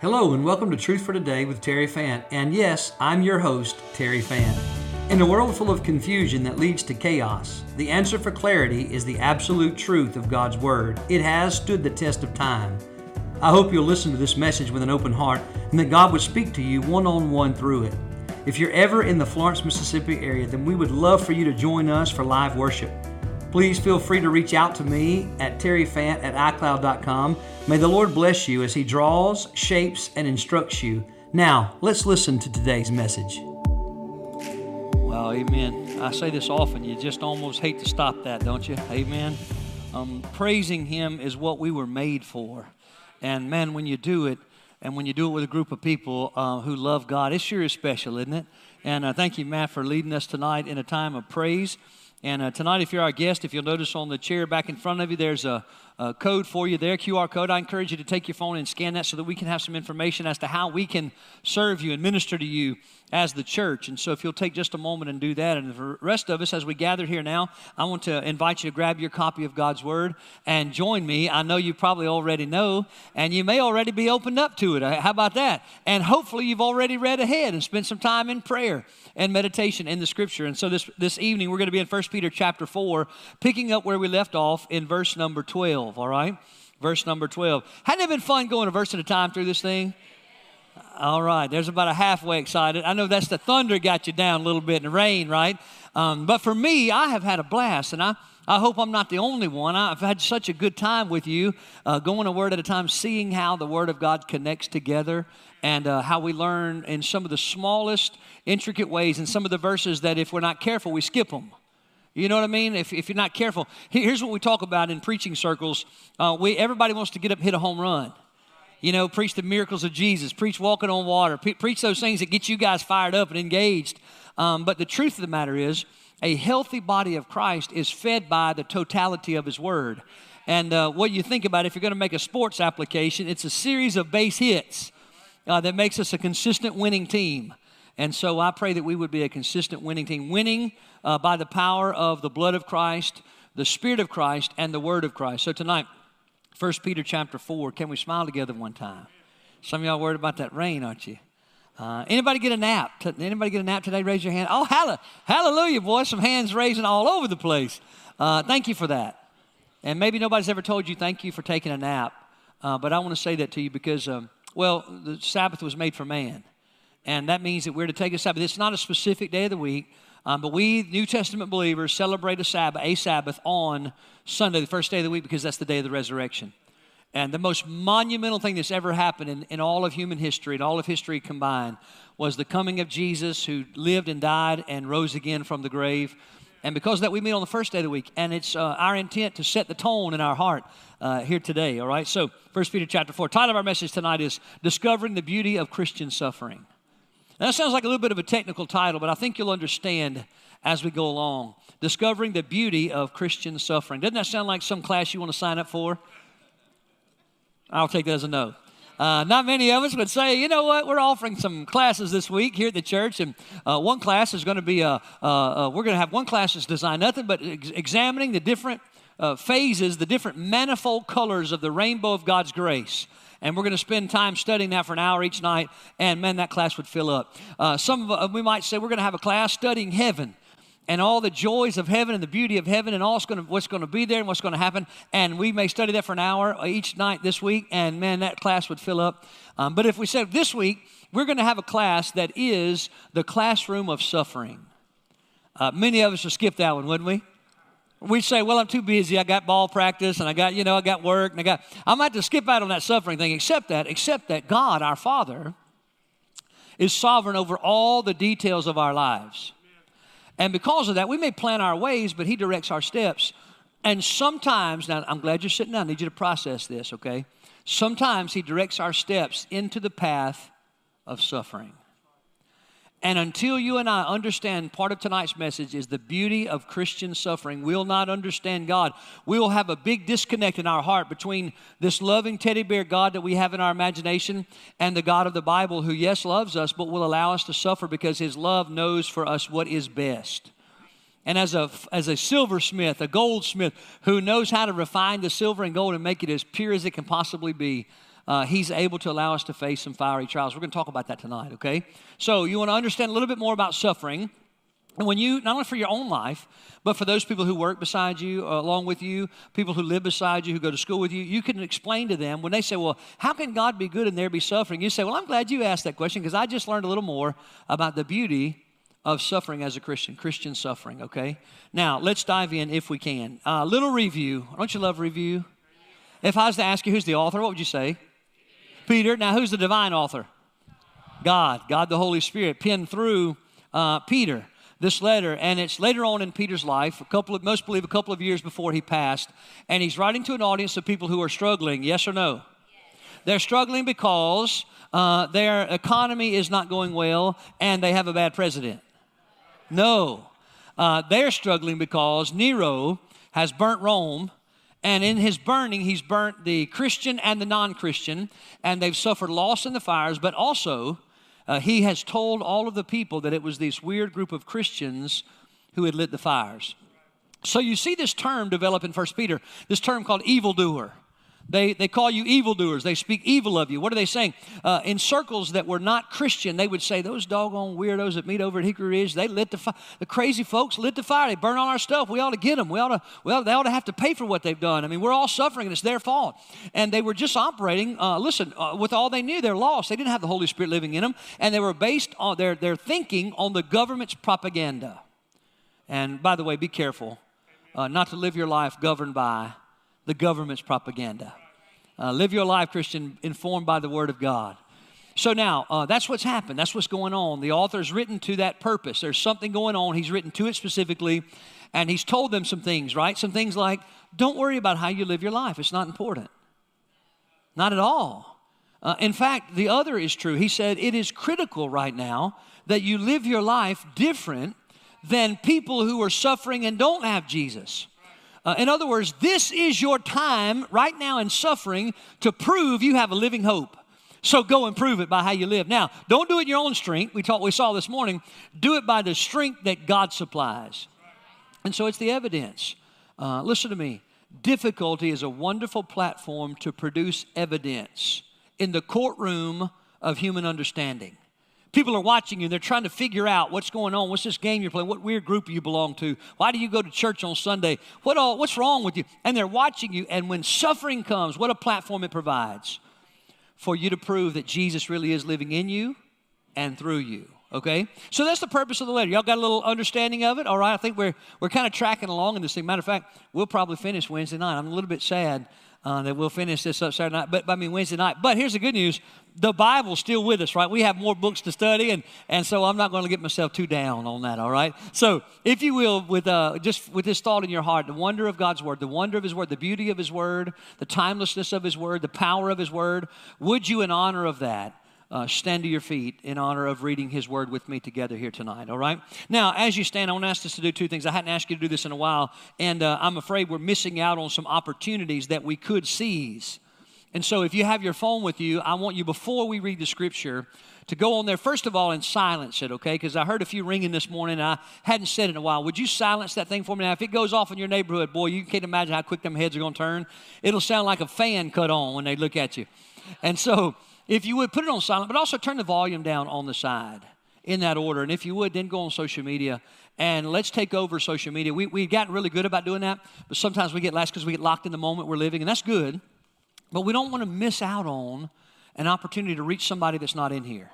Hello, and welcome to Truth for Today with Terry Fant. And yes, I'm your host, Terry Fant. In a world full of confusion that leads to chaos, the answer for clarity is the absolute truth of God's Word. It has stood the test of time. I hope you'll listen to this message with an open heart and that God would speak to you one on one through it. If you're ever in the Florence, Mississippi area, then we would love for you to join us for live worship. Please feel free to reach out to me at terryfant at iCloud.com. May the Lord bless you as He draws, shapes, and instructs you. Now, let's listen to today's message. Well, amen. I say this often, you just almost hate to stop that, don't you? Amen. Um, praising Him is what we were made for. And man, when you do it, and when you do it with a group of people uh, who love God, it sure is special, isn't it? And uh, thank you, Matt, for leading us tonight in a time of praise. And uh, tonight, if you're our guest, if you'll notice on the chair back in front of you, there's a, a, code for you there, QR code. I encourage you to take your phone and scan that so that we can have some information as to how we can serve you and minister to you as the church. And so, if you'll take just a moment and do that, and the rest of us, as we gather here now, I want to invite you to grab your copy of God's Word and join me. I know you probably already know, and you may already be opened up to it. Uh, how about that? And hopefully, you've already read ahead and spent some time in prayer and meditation in the scripture. And so this, this evening we're going to be in 1 Peter chapter 4, picking up where we left off in verse number 12, all right? Verse number 12. Hadn't it been fun going a verse at a time through this thing? All right, there's about a halfway excited. I know that's the thunder got you down a little bit and the rain, right? Um, but for me, I have had a blast, and I, I hope I'm not the only one. I've had such a good time with you, uh, going a word at a time, seeing how the Word of God connects together and uh, how we learn in some of the smallest, intricate ways, and some of the verses that if we're not careful, we skip them. You know what I mean? If, if you're not careful, here's what we talk about in preaching circles. Uh, we, everybody wants to get up, hit a home run. You know, preach the miracles of Jesus, preach walking on water, pre- preach those things that get you guys fired up and engaged. Um, but the truth of the matter is, a healthy body of Christ is fed by the totality of His Word. And uh, what you think about, if you're going to make a sports application, it's a series of base hits uh, that makes us a consistent winning team. And so I pray that we would be a consistent winning team, winning uh, by the power of the blood of Christ, the Spirit of Christ, and the Word of Christ. So tonight, 1 Peter chapter 4, can we smile together one time? Some of y'all worried about that rain, aren't you? Uh, anybody get a nap? Anybody get a nap today? Raise your hand. Oh, hallelujah, boy. Some hands raising all over the place. Uh, thank you for that. And maybe nobody's ever told you thank you for taking a nap. Uh, but I want to say that to you because um, well, the Sabbath was made for man. And that means that we're to take a Sabbath. It's not a specific day of the week, um, but we, New Testament believers, celebrate a Sabbath, a Sabbath on Sunday, the first day of the week, because that's the day of the resurrection. And the most monumental thing that's ever happened in, in all of human history, and all of history combined, was the coming of Jesus, who lived and died and rose again from the grave. And because of that, we meet on the first day of the week. And it's uh, our intent to set the tone in our heart uh, here today, all right? So, 1 Peter chapter 4. Title of our message tonight is Discovering the Beauty of Christian Suffering. Now, that sounds like a little bit of a technical title, but I think you'll understand as we go along. Discovering the Beauty of Christian Suffering. Doesn't that sound like some class you want to sign up for? I'll take that as a no. Uh, not many of us would say, you know what, we're offering some classes this week here at the church, and uh, one class is going to be, a, uh, uh, we're going to have one class that's designed nothing but ex- examining the different uh, phases, the different manifold colors of the rainbow of God's grace. And we're going to spend time studying that for an hour each night, and man, that class would fill up. Uh, some of we might say we're going to have a class studying heaven and all the joys of heaven and the beauty of heaven and all to, what's going to be there and what's going to happen. And we may study that for an hour each night this week, and man, that class would fill up. Um, but if we said this week, we're going to have a class that is the classroom of suffering. Uh, many of us would skip that one, wouldn't we? We say, well, I'm too busy. I got ball practice and I got, you know, I got work and I got, I might have to skip out on that suffering thing, except that, except that God, our Father, is sovereign over all the details of our lives. And because of that, we may plan our ways, but He directs our steps. And sometimes, now I'm glad you're sitting down, I need you to process this, okay? Sometimes He directs our steps into the path of suffering. And until you and I understand part of tonight's message is the beauty of Christian suffering, we'll not understand God. We'll have a big disconnect in our heart between this loving teddy bear God that we have in our imagination and the God of the Bible who, yes, loves us, but will allow us to suffer because his love knows for us what is best. And as a, as a silversmith, a goldsmith who knows how to refine the silver and gold and make it as pure as it can possibly be, uh, He's able to allow us to face some fiery trials. We're going to talk about that tonight, okay? So, you want to understand a little bit more about suffering. And when you, not only for your own life, but for those people who work beside you, uh, along with you, people who live beside you, who go to school with you, you can explain to them when they say, Well, how can God be good and there be suffering? You say, Well, I'm glad you asked that question because I just learned a little more about the beauty of suffering as a Christian, Christian suffering, okay? Now, let's dive in if we can. Uh, little review. Don't you love review? If I was to ask you who's the author, what would you say? Peter. Now, who's the divine author? God. God the Holy Spirit penned through uh, Peter this letter, and it's later on in Peter's life, a couple of, most believe a couple of years before he passed, and he's writing to an audience of people who are struggling. Yes or no? They're struggling because uh, their economy is not going well and they have a bad president. No. Uh, they're struggling because Nero has burnt Rome, and in his burning, he's burnt the Christian and the non Christian, and they've suffered loss in the fires, but also uh, he has told all of the people that it was this weird group of Christians who had lit the fires. So you see this term develop in 1 Peter, this term called evildoer. They, they call you evildoers. They speak evil of you. What are they saying? Uh, in circles that were not Christian, they would say, Those doggone weirdos that meet over at Hickory Ridge, they lit the fire. The crazy folks lit the fire. They burn all our stuff. We ought to get them. We ought to, well, they ought to have to pay for what they've done. I mean, we're all suffering and it's their fault. And they were just operating, uh, listen, uh, with all they knew, they're lost. They didn't have the Holy Spirit living in them. And they were based on their, their thinking on the government's propaganda. And by the way, be careful uh, not to live your life governed by the government's propaganda. Uh, live your life, Christian, informed by the Word of God. So now, uh, that's what's happened. That's what's going on. The author's written to that purpose. There's something going on. He's written to it specifically, and he's told them some things, right? Some things like, don't worry about how you live your life, it's not important. Not at all. Uh, in fact, the other is true. He said, it is critical right now that you live your life different than people who are suffering and don't have Jesus. Uh, in other words, this is your time right now in suffering to prove you have a living hope. So go and prove it by how you live. Now, don't do it in your own strength. We talked, we saw this morning. Do it by the strength that God supplies. And so it's the evidence. Uh, listen to me. Difficulty is a wonderful platform to produce evidence in the courtroom of human understanding. People are watching you, they're trying to figure out what's going on. What's this game you're playing? What weird group you belong to? Why do you go to church on Sunday? What all, what's wrong with you? And they're watching you, and when suffering comes, what a platform it provides for you to prove that Jesus really is living in you and through you. Okay? So that's the purpose of the letter. Y'all got a little understanding of it? All right, I think we're, we're kind of tracking along in this thing. Matter of fact, we'll probably finish Wednesday night. I'm a little bit sad uh, that we'll finish this up Saturday night, but I mean Wednesday night. But here's the good news: the Bible's still with us, right? We have more books to study, and and so I'm not going to get myself too down on that. All right. So if you will, with uh, just with this thought in your heart, the wonder of God's word, the wonder of His word, the beauty of His word, the timelessness of His word, the power of His word, would you, in honor of that, uh, stand to your feet in honor of reading His Word with me together here tonight, all right? Now, as you stand, I want to ask us to do two things. I hadn't asked you to do this in a while, and uh, I'm afraid we're missing out on some opportunities that we could seize. And so, if you have your phone with you, I want you, before we read the scripture, to go on there, first of all, and silence it, okay? Because I heard a few ringing this morning, and I hadn't said it in a while. Would you silence that thing for me now? If it goes off in your neighborhood, boy, you can't imagine how quick them heads are going to turn. It'll sound like a fan cut on when they look at you. And so, if you would, put it on silent, but also turn the volume down on the side in that order. And if you would, then go on social media and let's take over social media. We, we've gotten really good about doing that, but sometimes we get less because we get locked in the moment we're living, and that's good. But we don't want to miss out on an opportunity to reach somebody that's not in here.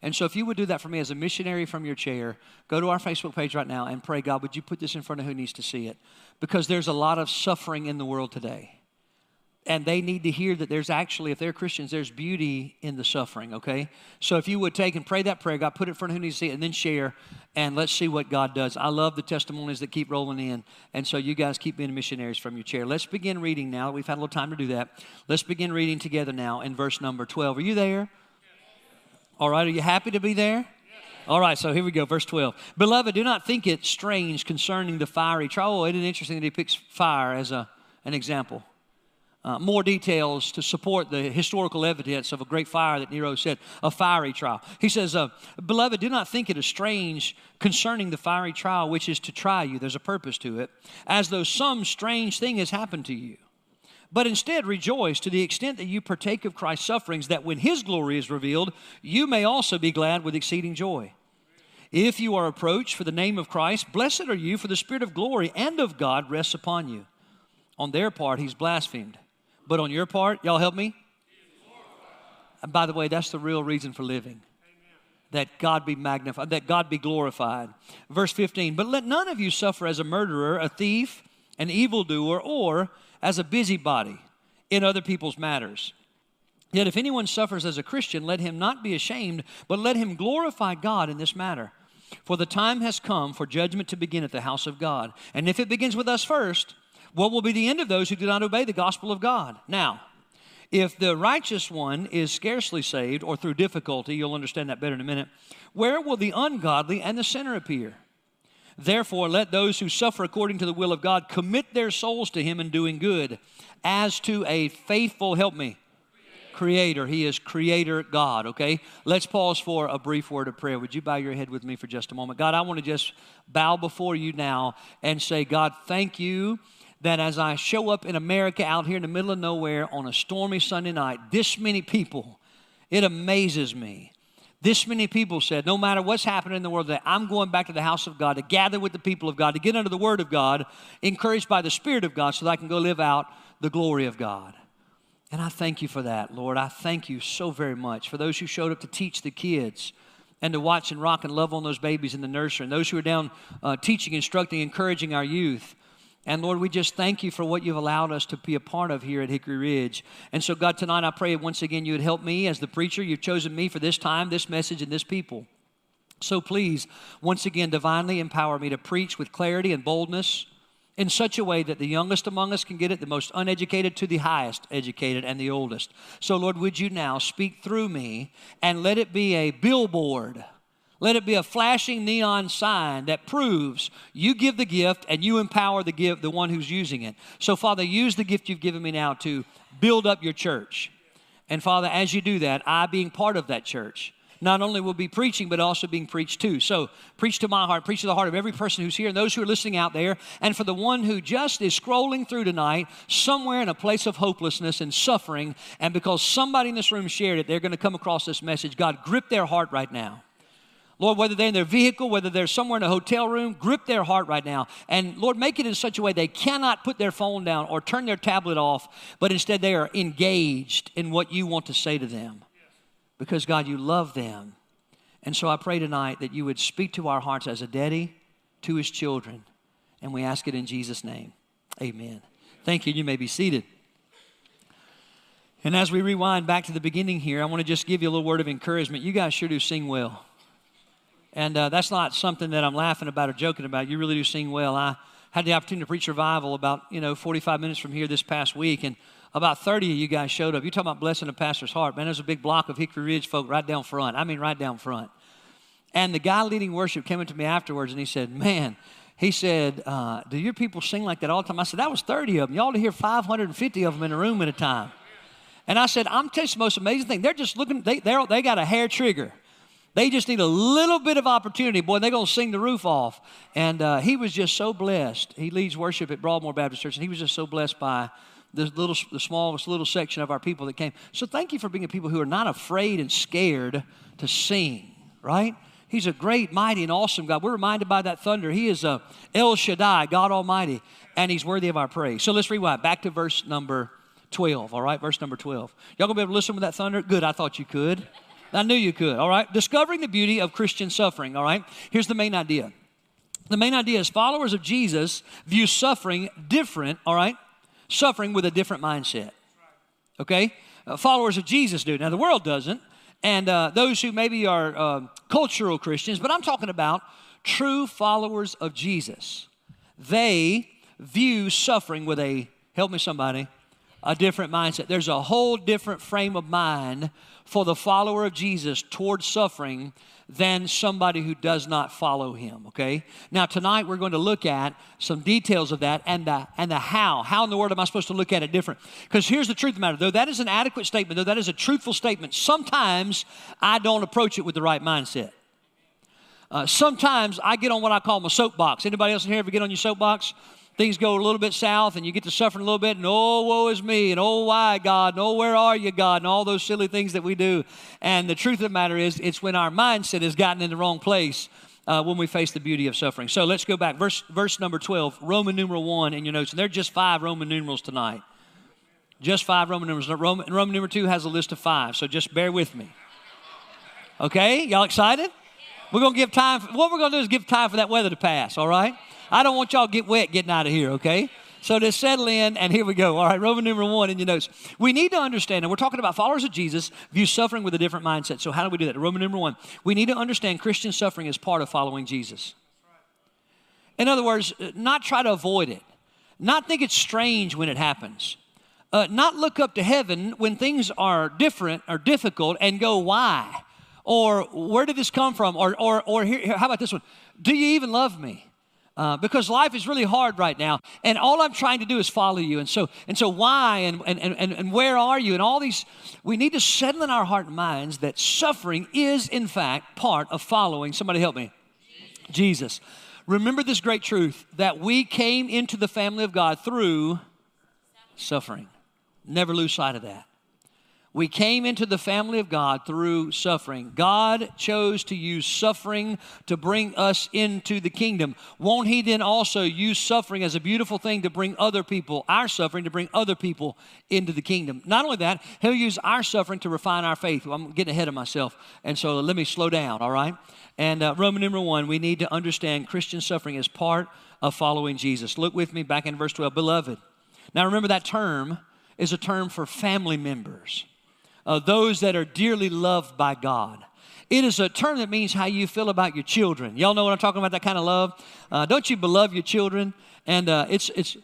And so, if you would do that for me as a missionary from your chair, go to our Facebook page right now and pray, God, would you put this in front of who needs to see it? Because there's a lot of suffering in the world today and they need to hear that there's actually, if they're Christians, there's beauty in the suffering, okay? So if you would take and pray that prayer, God, put it in front of who needs to see it, and then share, and let's see what God does. I love the testimonies that keep rolling in, and so you guys keep being missionaries from your chair. Let's begin reading now. We've had a little time to do that. Let's begin reading together now in verse number 12. Are you there? All right, are you happy to be there? All right, so here we go, verse 12. Beloved, do not think it strange concerning the fiery trial. Isn't it interesting that he picks fire as a, an example? Uh, more details to support the historical evidence of a great fire that Nero said, a fiery trial. He says, uh, Beloved, do not think it is strange concerning the fiery trial which is to try you. There's a purpose to it, as though some strange thing has happened to you. but instead rejoice to the extent that you partake of Christ's sufferings, that when his glory is revealed, you may also be glad with exceeding joy. If you are approached for the name of Christ, blessed are you, for the Spirit of glory and of God rests upon you. On their part, he's blasphemed. But on your part, y'all help me? And by the way, that's the real reason for living. That God be magnified, that God be glorified. Verse 15, but let none of you suffer as a murderer, a thief, an evildoer, or as a busybody in other people's matters. Yet if anyone suffers as a Christian, let him not be ashamed, but let him glorify God in this matter. For the time has come for judgment to begin at the house of God. And if it begins with us first, what will be the end of those who do not obey the gospel of God? Now, if the righteous one is scarcely saved or through difficulty, you'll understand that better in a minute, where will the ungodly and the sinner appear? Therefore, let those who suffer according to the will of God commit their souls to Him in doing good, as to a faithful, help me, creator. He is creator God, okay? Let's pause for a brief word of prayer. Would you bow your head with me for just a moment? God, I want to just bow before you now and say, God, thank you that as I show up in America out here in the middle of nowhere on a stormy Sunday night, this many people, it amazes me. This many people said, no matter what's happening in the world, that I'm going back to the house of God to gather with the people of God, to get under the word of God, encouraged by the Spirit of God, so that I can go live out the glory of God. And I thank you for that, Lord. I thank you so very much for those who showed up to teach the kids and to watch and rock and love on those babies in the nursery, and those who are down uh, teaching, instructing, encouraging our youth. And Lord, we just thank you for what you've allowed us to be a part of here at Hickory Ridge. And so, God, tonight I pray once again you would help me as the preacher. You've chosen me for this time, this message, and this people. So please, once again, divinely empower me to preach with clarity and boldness in such a way that the youngest among us can get it, the most uneducated to the highest educated, and the oldest. So, Lord, would you now speak through me and let it be a billboard? Let it be a flashing neon sign that proves you give the gift and you empower the gift, the one who's using it. So, Father, use the gift you've given me now to build up your church. And Father, as you do that, I being part of that church, not only will be preaching, but also being preached to. So, preach to my heart, preach to the heart of every person who's here and those who are listening out there. And for the one who just is scrolling through tonight, somewhere in a place of hopelessness and suffering, and because somebody in this room shared it, they're going to come across this message. God, grip their heart right now. Lord, whether they're in their vehicle, whether they're somewhere in a hotel room, grip their heart right now. And Lord, make it in such a way they cannot put their phone down or turn their tablet off, but instead they are engaged in what you want to say to them because God, you love them. And so I pray tonight that you would speak to our hearts as a daddy to his children. And we ask it in Jesus' name. Amen. Thank you. You may be seated. And as we rewind back to the beginning here, I want to just give you a little word of encouragement. You guys sure do sing well. And uh, that's not something that I'm laughing about or joking about. You really do sing well. I had the opportunity to preach revival about, you know, 45 minutes from here this past week. And about 30 of you guys showed up. You're talking about blessing a pastor's heart. Man, there's a big block of Hickory Ridge folk right down front. I mean, right down front. And the guy leading worship came up to me afterwards and he said, Man, he said, uh, Do your people sing like that all the time? I said, That was 30 of them. You ought to hear 550 of them in a room at a time. And I said, I'm telling you the most amazing thing. They're just looking, they, they got a hair trigger. They just need a little bit of opportunity. Boy, they're going to sing the roof off. And uh, he was just so blessed. He leads worship at Broadmoor Baptist Church, and he was just so blessed by the little, the smallest little section of our people that came. So thank you for being a people who are not afraid and scared to sing, right? He's a great, mighty, and awesome God. We're reminded by that thunder. He is a El Shaddai, God Almighty, and He's worthy of our praise. So let's rewind back to verse number 12, all right? Verse number 12. Y'all gonna be able to listen with that thunder? Good, I thought you could. I knew you could, all right? Discovering the beauty of Christian suffering, all right? Here's the main idea. The main idea is followers of Jesus view suffering different, all right? suffering with a different mindset. Okay? Uh, followers of Jesus do. Now, the world doesn't. And uh, those who maybe are uh, cultural Christians, but I'm talking about true followers of Jesus. They view suffering with a, help me somebody, a different mindset. There's a whole different frame of mind for the follower of Jesus towards suffering than somebody who does not follow him, okay? Now, tonight we're going to look at some details of that and the, and the how. How in the world am I supposed to look at it different? Because here's the truth of the matter though that is an adequate statement, though that is a truthful statement, sometimes I don't approach it with the right mindset. Uh, sometimes I get on what I call my soapbox. Anybody else in here ever get on your soapbox? Things go a little bit south and you get to suffering a little bit, and oh, woe is me, and oh, why, God, and oh, where are you, God, and all those silly things that we do. And the truth of the matter is, it's when our mindset has gotten in the wrong place. Uh, when we face the beauty of suffering. So let's go back. Verse, verse number 12, Roman numeral 1 in your notes. And there are just five Roman numerals tonight. Just five Roman numerals. Roman, Roman number 2 has a list of five, so just bear with me. Okay? Y'all excited? We're going to give time. For, what we're going to do is give time for that weather to pass, all right? I don't want y'all to get wet getting out of here, okay? So just settle in, and here we go. All right, Roman number one in your notes. We need to understand, and we're talking about followers of Jesus view suffering with a different mindset. So how do we do that? Roman number one. We need to understand Christian suffering is part of following Jesus. In other words, uh, not try to avoid it, not think it's strange when it happens. Uh, not look up to heaven when things are different or difficult and go, why? Or where did this come from? Or, or, or here, how about this one? Do you even love me? Uh, because life is really hard right now and all i'm trying to do is follow you. And so and so why and, and, and, and where are you? And all these we need to settle in our heart and minds that suffering is in fact part of following. Somebody help me. Jesus. Remember this great truth that we came into the family of god through suffering. Never lose sight of that we came into the family of God through suffering. God chose to use suffering to bring us into the kingdom. Won't He then also use suffering as a beautiful thing to bring other people, our suffering, to bring other people into the kingdom? Not only that, He'll use our suffering to refine our faith. I'm getting ahead of myself, and so let me slow down, all right? And uh, Roman number one, we need to understand Christian suffering is part of following Jesus. Look with me back in verse 12. Beloved. Now remember that term is a term for family members uh, those that are dearly loved by God. It is a term that means how you feel about your children. Y'all know what I'm talking about, that kind of love? Uh, don't you beloved your children? And uh, it's, it's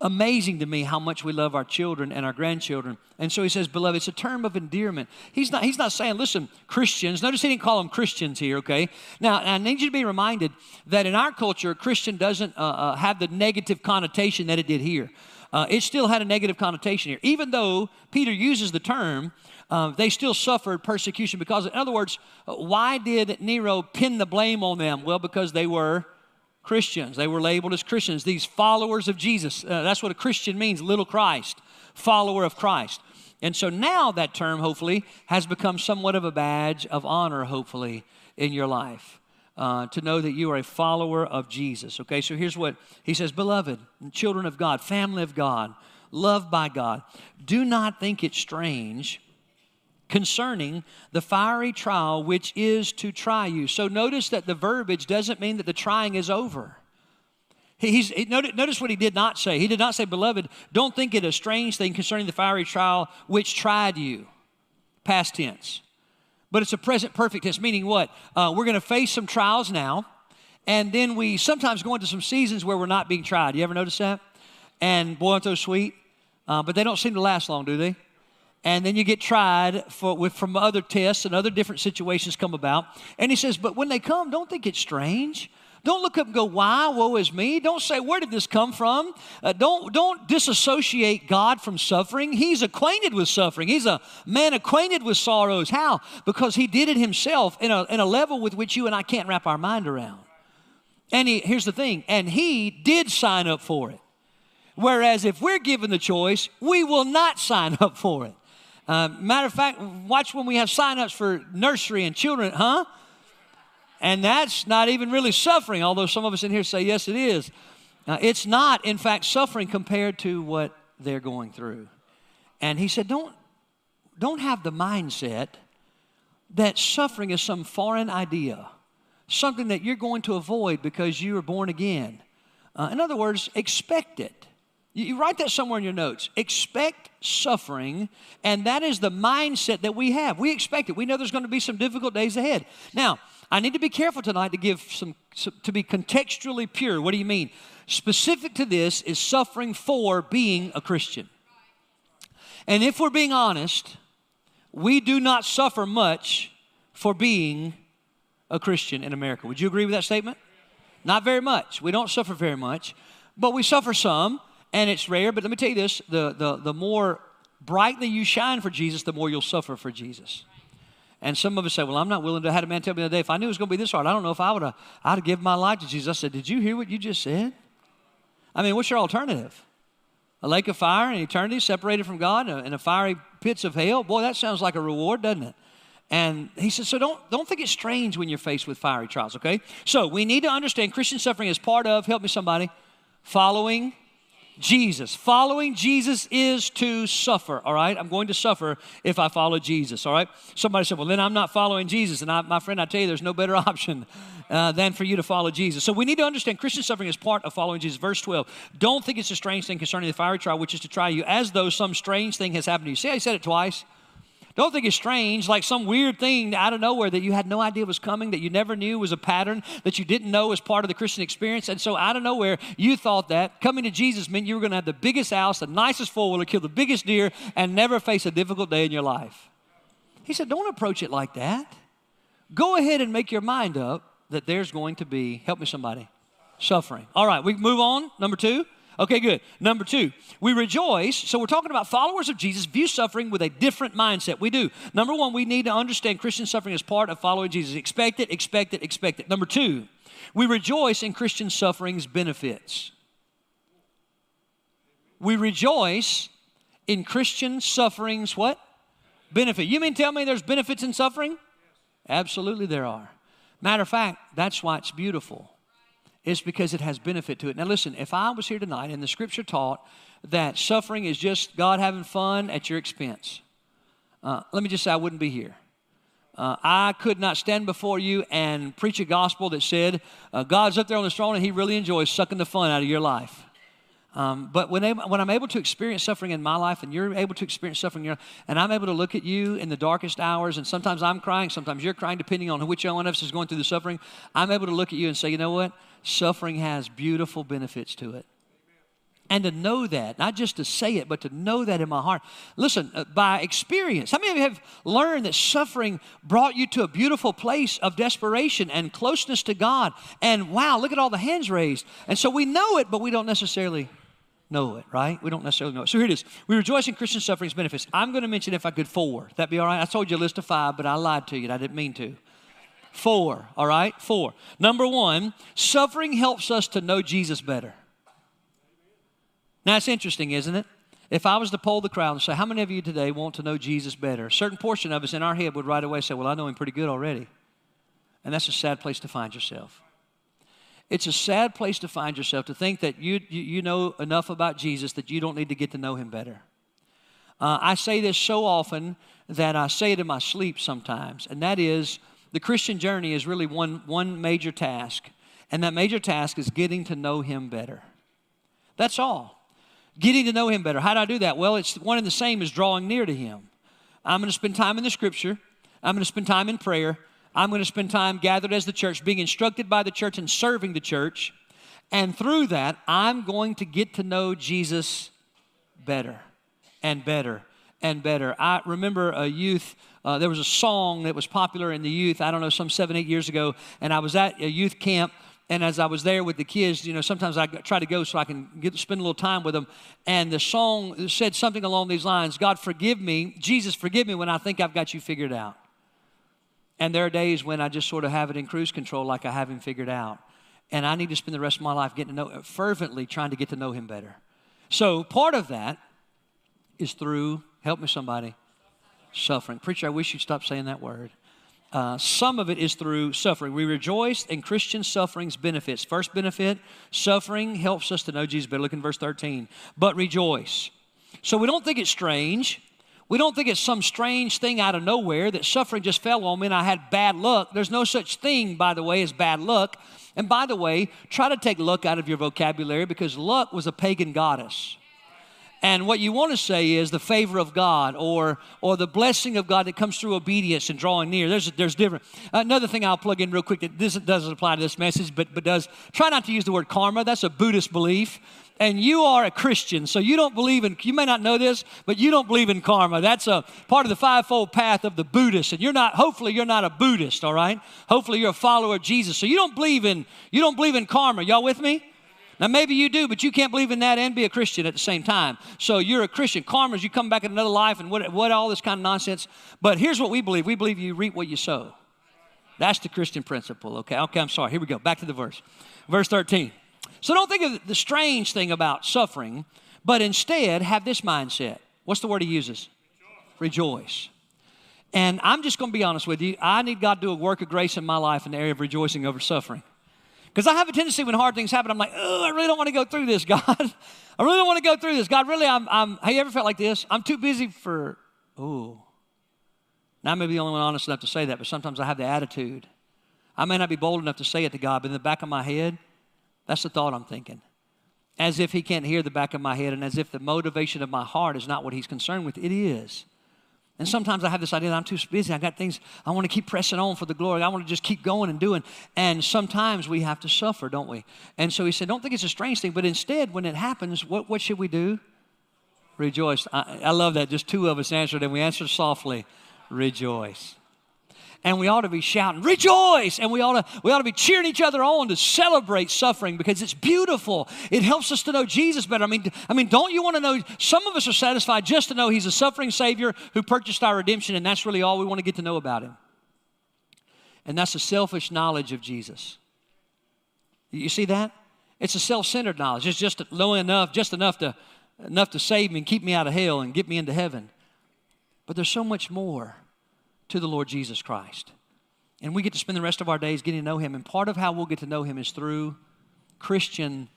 amazing to me how much we love our children and our grandchildren. And so he says, beloved, it's a term of endearment. He's not, he's not saying, listen, Christians. Notice he didn't call them Christians here, okay? Now, I need you to be reminded that in our culture, Christian doesn't uh, uh, have the negative connotation that it did here. Uh, it still had a negative connotation here. Even though Peter uses the term, uh, they still suffered persecution because, in other words, why did Nero pin the blame on them? Well, because they were Christians. They were labeled as Christians, these followers of Jesus. Uh, that's what a Christian means, little Christ, follower of Christ. And so now that term, hopefully, has become somewhat of a badge of honor, hopefully, in your life. Uh, to know that you are a follower of Jesus. Okay, so here's what he says Beloved, children of God, family of God, loved by God, do not think it strange concerning the fiery trial which is to try you. So notice that the verbiage doesn't mean that the trying is over. He's, he, notice, notice what he did not say. He did not say, Beloved, don't think it a strange thing concerning the fiery trial which tried you. Past tense. But it's a present perfect tense, meaning what? Uh, we're going to face some trials now, and then we sometimes go into some seasons where we're not being tried. You ever notice that? And boy, aren't those sweet? Uh, but they don't seem to last long, do they? And then you get tried for, with, from other tests and other different situations come about. And he says, but when they come, don't think it's strange. Don't look up and go, why, woe is me. Don't say, where did this come from? Uh, don't, don't disassociate God from suffering. He's acquainted with suffering. He's a man acquainted with sorrows. How? Because he did it himself in a, in a level with which you and I can't wrap our mind around. And he, here's the thing, and he did sign up for it. Whereas if we're given the choice, we will not sign up for it. Uh, matter of fact, watch when we have sign-ups for nursery and children, huh? And that's not even really suffering, although some of us in here say, yes, it is. Uh, it's not, in fact, suffering compared to what they're going through. And he said, don't, don't have the mindset that suffering is some foreign idea, something that you're going to avoid because you are born again. Uh, in other words, expect it. You write that somewhere in your notes. Expect suffering, and that is the mindset that we have. We expect it. We know there's going to be some difficult days ahead. Now, I need to be careful tonight to give some, to be contextually pure. What do you mean? Specific to this is suffering for being a Christian. And if we're being honest, we do not suffer much for being a Christian in America. Would you agree with that statement? Not very much. We don't suffer very much, but we suffer some and it's rare, but let me tell you this the, the, the more brightly you shine for Jesus, the more you'll suffer for Jesus. And some of us say, Well, I'm not willing to. I had a man tell me the other day, if I knew it was going to be this hard, I don't know if I would have I'd have given my life to Jesus. I said, Did you hear what you just said? I mean, what's your alternative? A lake of fire and eternity separated from God and a fiery pits of hell? Boy, that sounds like a reward, doesn't it? And he says, so don't, don't think it's strange when you're faced with fiery trials, okay? So we need to understand Christian suffering is part of, help me somebody, following Jesus. Following Jesus is to suffer, all right? I'm going to suffer if I follow Jesus, all right? Somebody said, well, then I'm not following Jesus. And I, my friend, I tell you, there's no better option uh, than for you to follow Jesus. So we need to understand Christian suffering is part of following Jesus. Verse 12, don't think it's a strange thing concerning the fiery trial, which is to try you as though some strange thing has happened to you. See, I said it twice. Don't think it's strange, like some weird thing out of nowhere that you had no idea was coming, that you never knew was a pattern, that you didn't know was part of the Christian experience. And so out of nowhere, you thought that coming to Jesus meant you were going to have the biggest house, the nicest four wheeler, kill the biggest deer, and never face a difficult day in your life. He said, Don't approach it like that. Go ahead and make your mind up that there's going to be, help me somebody, suffering. All right, we move on. Number two. Okay, good. Number two, we rejoice. So we're talking about followers of Jesus view suffering with a different mindset. We do. Number one, we need to understand Christian suffering as part of following Jesus. Expect it, expect it, expect it. Number two, we rejoice in Christian suffering's benefits. We rejoice in Christian suffering's what? Benefit. You mean tell me there's benefits in suffering? Absolutely, there are. Matter of fact, that's why it's beautiful is because it has benefit to it. Now, listen, if I was here tonight and the scripture taught that suffering is just God having fun at your expense, uh, let me just say I wouldn't be here. Uh, I could not stand before you and preach a gospel that said uh, God's up there on the throne and He really enjoys sucking the fun out of your life. Um, but when, when I'm able to experience suffering in my life and you're able to experience suffering, and I'm able to look at you in the darkest hours, and sometimes I'm crying, sometimes you're crying, depending on which one of us is going through the suffering, I'm able to look at you and say, you know what? Suffering has beautiful benefits to it. And to know that, not just to say it, but to know that in my heart. Listen, uh, by experience, how many of you have learned that suffering brought you to a beautiful place of desperation and closeness to God? And wow, look at all the hands raised. And so we know it, but we don't necessarily know it, right? We don't necessarily know it. So here it is. We rejoice in Christian suffering's benefits. I'm going to mention, if I could, four. That be all right? I told you a list of five, but I lied to you. And I didn't mean to. Four, all right? Four. Number one, suffering helps us to know Jesus better. Now, it's interesting, isn't it? If I was to poll the crowd and say, How many of you today want to know Jesus better? A certain portion of us in our head would right away say, Well, I know him pretty good already. And that's a sad place to find yourself. It's a sad place to find yourself to think that you, you, know enough about Jesus that you don't need to get to know him better. Uh, I say this so often that I say it in my sleep sometimes, and that is the Christian journey is really one, one major task, and that major task is getting to know him better. That's all. Getting to know him better. How do I do that? Well, it's one and the same as drawing near to him. I'm going to spend time in the scripture, I'm going to spend time in prayer, I'm going to spend time gathered as the church, being instructed by the church and serving the church. And through that, I'm going to get to know Jesus better and better and better. I remember a youth, uh, there was a song that was popular in the youth, I don't know, some seven, eight years ago, and I was at a youth camp. And as I was there with the kids, you know, sometimes I try to go so I can get spend a little time with them. And the song said something along these lines God, forgive me, Jesus, forgive me when I think I've got you figured out. And there are days when I just sort of have it in cruise control, like I have him figured out. And I need to spend the rest of my life getting to know, fervently trying to get to know him better. So part of that is through, help me somebody, suffering. Preacher, I wish you'd stop saying that word. Uh, some of it is through suffering. We rejoice in Christian suffering's benefits. First benefit, suffering helps us to know Jesus better. Look in verse 13. But rejoice. So we don't think it's strange we don't think it's some strange thing out of nowhere that suffering just fell on me and I had bad luck. There's no such thing, by the way, as bad luck. And by the way, try to take luck out of your vocabulary because luck was a pagan goddess. And what you want to say is the favor of God or, or the blessing of God that comes through obedience and drawing near. There's, there's different. Another thing I'll plug in real quick that this doesn't apply to this message, but, but does. Try not to use the word karma. That's a Buddhist belief and you are a Christian, so you don't believe in, you may not know this, but you don't believe in karma. That's a part of the fivefold path of the Buddhist. And you're not, hopefully, you're not a Buddhist, all right? Hopefully, you're a follower of Jesus. So you don't believe in, you don't believe in karma. Y'all with me? Now, maybe you do, but you can't believe in that and be a Christian at the same time. So you're a Christian. Karma is you come back in another life and what, what all this kind of nonsense. But here's what we believe we believe you reap what you sow. That's the Christian principle, okay? Okay, I'm sorry. Here we go. Back to the verse. Verse 13. So don't think of the strange thing about suffering, but instead have this mindset. What's the word he uses? Rejoice. And I'm just going to be honest with you. I need God to do a work of grace in my life in the area of rejoicing over suffering. Because I have a tendency when hard things happen, I'm like, oh, I really don't want to go through this, God. I really don't want to go through this. God, really, I'm, I'm, have you ever felt like this? I'm too busy for, oh. Now I may be the only one honest enough to say that, but sometimes I have the attitude. I may not be bold enough to say it to God, but in the back of my head, that's the thought I'm thinking. As if He can't hear the back of my head, and as if the motivation of my heart is not what He's concerned with. It is. And sometimes I have this idea that I'm too busy. I got things I want to keep pressing on for the glory. I want to just keep going and doing. And sometimes we have to suffer, don't we? And so he said, Don't think it's a strange thing, but instead, when it happens, what, what should we do? Rejoice. I, I love that. Just two of us answered, and we answered softly, Rejoice and we ought to be shouting, rejoice! And we ought to, we ought to be cheering each other on to celebrate suffering because it's beautiful. It helps us to know Jesus better. I mean, I mean, don't you want to know? Some of us are satisfied just to know He's a suffering Savior who purchased our redemption, and that's really all we want to get to know about Him. And that's a selfish knowledge of Jesus. You see that? It's a self-centered knowledge. It's just low enough, just enough to enough to save me and keep me out of hell and get me into heaven. But there's so much more to the Lord Jesus Christ. And we get to spend the rest of our days getting to know Him. And part of how we'll get to know Him is through Christian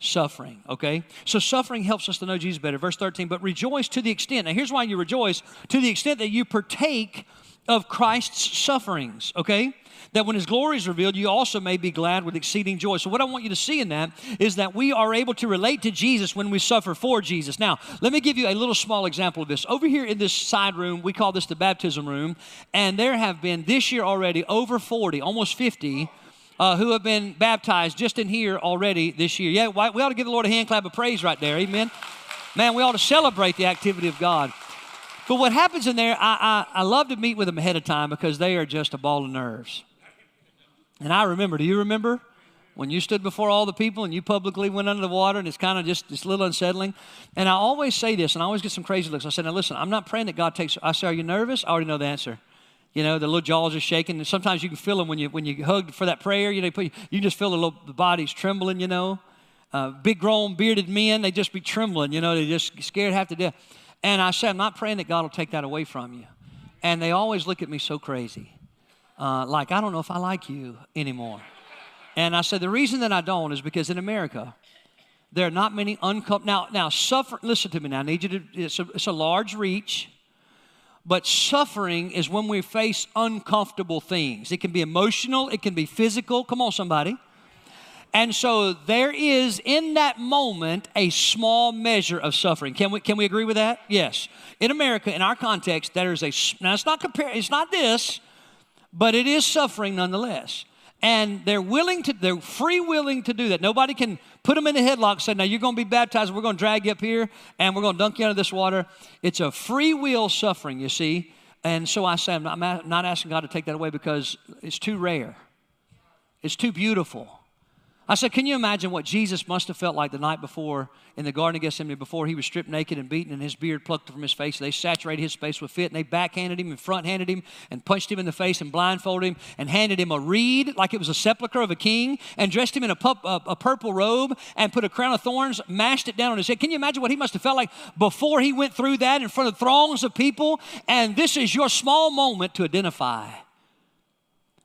suffering, okay? So suffering helps us to know Jesus better. Verse 13, but rejoice to the extent. Now, here's why you rejoice to the extent that you partake of Christ's sufferings, okay? that when his glory is revealed, you also may be glad with exceeding joy. So, what I want you to see in that is that we are able to relate to Jesus when we suffer for Jesus. Now, let me give you a little small example of this. Over here in this side room, we call this the baptism room, and there have been this year already over 40, almost 50. Uh, who have been baptized just in here already this year. Yeah, we ought to give the Lord a hand clap of praise right there. Amen. Man, we ought to celebrate the activity of God. But what happens in there, I, I, I love to meet with them ahead of time because they are just a ball of nerves. And I remember, do you remember when you stood before all the people and you publicly went under the water and it's kind of just it's a little unsettling? And I always say this, and I always get some crazy looks. I said, now listen, I'm not praying that God takes. I say, are you nervous? I already know the answer. You know, the little jaws are shaking. And sometimes you can feel them when you when you hug for that prayer. You know, you, you just feel the little the bodies trembling. You know, uh, big grown bearded men they just be trembling. You know, they just scared half to death. And I said, I'm not praying that God will take that away from you. And they always look at me so crazy uh, like, I don't know if I like you anymore. And I said, the reason that I don't is because in America, there are not many uncomfortable. Now, now, suffer. Listen to me. Now, I need you to. It's a, it's a large reach, but suffering is when we face uncomfortable things. It can be emotional. It can be physical. Come on, somebody. And so there is in that moment a small measure of suffering. Can we can we agree with that? Yes. In America, in our context, there is a. Now it's not compare. It's not this but it is suffering nonetheless. And they're willing to, they're free willing to do that. Nobody can put them in a headlock and say, now you're going to be baptized, we're going to drag you up here, and we're going to dunk you under this water. It's a free will suffering, you see. And so I say, I'm not, I'm not asking God to take that away because it's too rare, it's too beautiful. I said, Can you imagine what Jesus must have felt like the night before in the Garden of Gethsemane before he was stripped naked and beaten and his beard plucked from his face? They saturated his face with fit and they backhanded him and front handed him and punched him in the face and blindfolded him and handed him a reed like it was a sepulchre of a king and dressed him in a, pup, a, a purple robe and put a crown of thorns, mashed it down on his head. Can you imagine what he must have felt like before he went through that in front of throngs of people? And this is your small moment to identify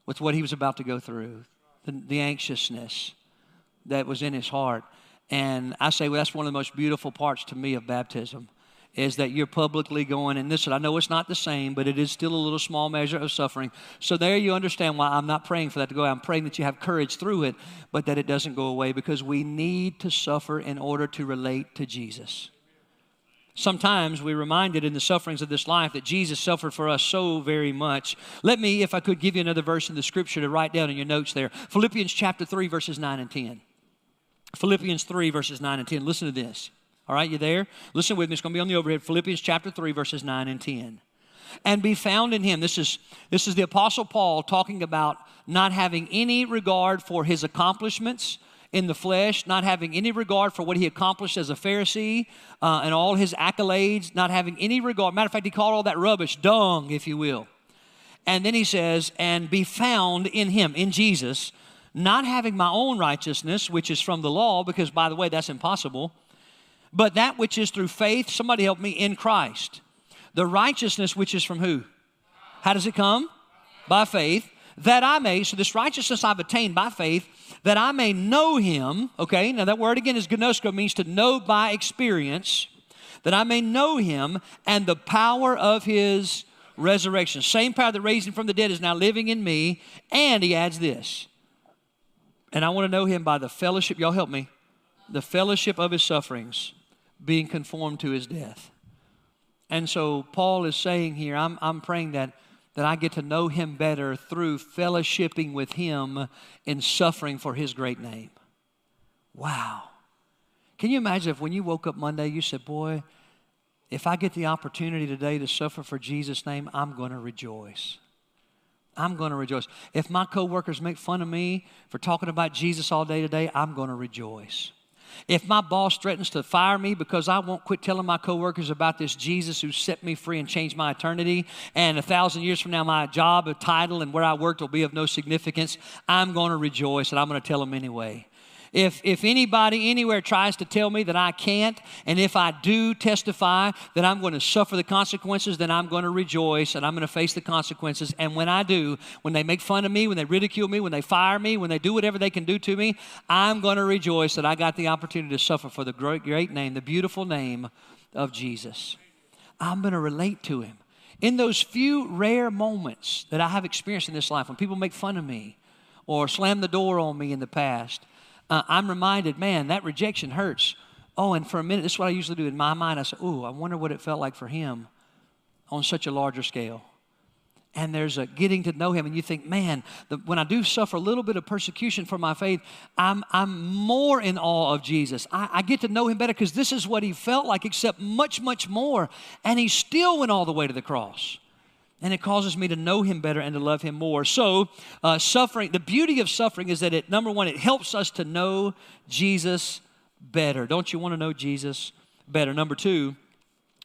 with what he was about to go through the, the anxiousness that was in his heart. And I say, well, that's one of the most beautiful parts to me of baptism is that you're publicly going, and listen, I know it's not the same, but it is still a little small measure of suffering. So there you understand why I'm not praying for that to go. I'm praying that you have courage through it, but that it doesn't go away because we need to suffer in order to relate to Jesus. Sometimes we're reminded in the sufferings of this life that Jesus suffered for us so very much. Let me, if I could, give you another verse in the scripture to write down in your notes there Philippians chapter 3, verses 9 and 10. Philippians 3, verses 9 and 10. Listen to this. All right, you there? Listen with me. It's going to be on the overhead. Philippians chapter 3, verses 9 and 10. And be found in him. This is, this is the Apostle Paul talking about not having any regard for his accomplishments in the flesh, not having any regard for what he accomplished as a Pharisee uh, and all his accolades, not having any regard. Matter of fact, he called all that rubbish dung, if you will. And then he says, and be found in him, in Jesus, not having my own righteousness, which is from the law, because by the way, that's impossible, but that which is through faith, somebody help me, in Christ. The righteousness which is from who? How does it come? By faith, that I may, so this righteousness I've attained by faith, that I may know him. Okay, now that word again is ginosko, means to know by experience, that I may know him and the power of his resurrection. Same power that raised him from the dead is now living in me. And he adds this. And I want to know him by the fellowship, y'all help me, the fellowship of his sufferings, being conformed to his death. And so Paul is saying here, I'm, I'm praying that, that I get to know him better through fellowshipping with him in suffering for his great name. Wow. Can you imagine if when you woke up Monday, you said, Boy, if I get the opportunity today to suffer for Jesus' name, I'm going to rejoice. I'm going to rejoice. If my coworkers make fun of me for talking about Jesus all day today, I'm going to rejoice. If my boss threatens to fire me because I won't quit telling my coworkers about this Jesus who set me free and changed my eternity, and a thousand years from now my job, a title, and where I worked will be of no significance, I'm going to rejoice and I'm going to tell them anyway. If, if anybody anywhere tries to tell me that I can't, and if I do testify that I'm going to suffer the consequences, then I'm going to rejoice and I'm going to face the consequences. And when I do, when they make fun of me, when they ridicule me, when they fire me, when they do whatever they can do to me, I'm going to rejoice that I got the opportunity to suffer for the great, great name, the beautiful name of Jesus. I'm going to relate to him. In those few rare moments that I have experienced in this life, when people make fun of me or slam the door on me in the past, uh, I'm reminded, man, that rejection hurts. Oh, and for a minute, this is what I usually do in my mind. I say, oh, I wonder what it felt like for him on such a larger scale. And there's a getting to know him, and you think, man, the, when I do suffer a little bit of persecution for my faith, I'm, I'm more in awe of Jesus. I, I get to know him better because this is what he felt like, except much, much more. And he still went all the way to the cross and it causes me to know him better and to love him more. So, uh, suffering, the beauty of suffering is that it, number one, it helps us to know Jesus better. Don't you want to know Jesus better? Number two,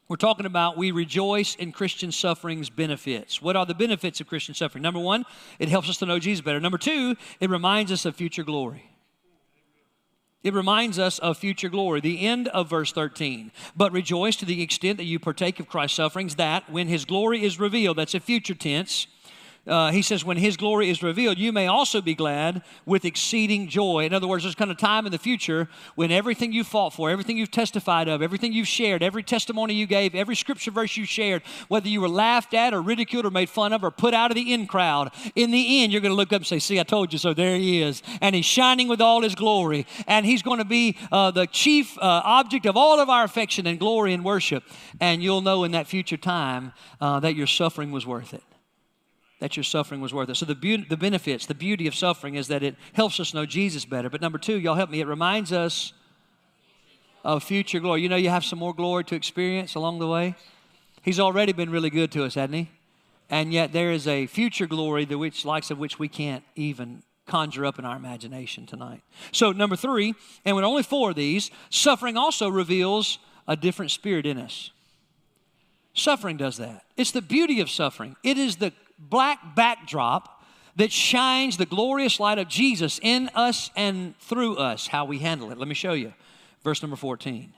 we're talking about we rejoice in Christian suffering's benefits. What are the benefits of Christian suffering? Number one, it helps us to know Jesus better. Number two, it reminds us of future glory. It reminds us of future glory. The end of verse 13. But rejoice to the extent that you partake of Christ's sufferings, that when his glory is revealed, that's a future tense, uh, he says, when his glory is revealed, you may also be glad with exceeding joy. In other words, there's kind of time in the future when everything you fought for, everything you've testified of, everything you've shared, every testimony you gave, every scripture verse you shared, whether you were laughed at or ridiculed or made fun of or put out of the in crowd, in the end, you're going to look up and say, See, I told you so. There he is. And he's shining with all his glory. And he's going to be uh, the chief uh, object of all of our affection and glory and worship. And you'll know in that future time uh, that your suffering was worth it that your suffering was worth it. So the, be- the benefits, the beauty of suffering is that it helps us know Jesus better. But number two, y'all help me, it reminds us of future glory. You know, you have some more glory to experience along the way. He's already been really good to us, hasn't he? And yet there is a future glory the which likes of which we can't even conjure up in our imagination tonight. So number three, and with only four of these, suffering also reveals a different spirit in us. Suffering does that. It's the beauty of suffering. It is the black backdrop that shines the glorious light of Jesus in us and through us, how we handle it. Let me show you. Verse number 14.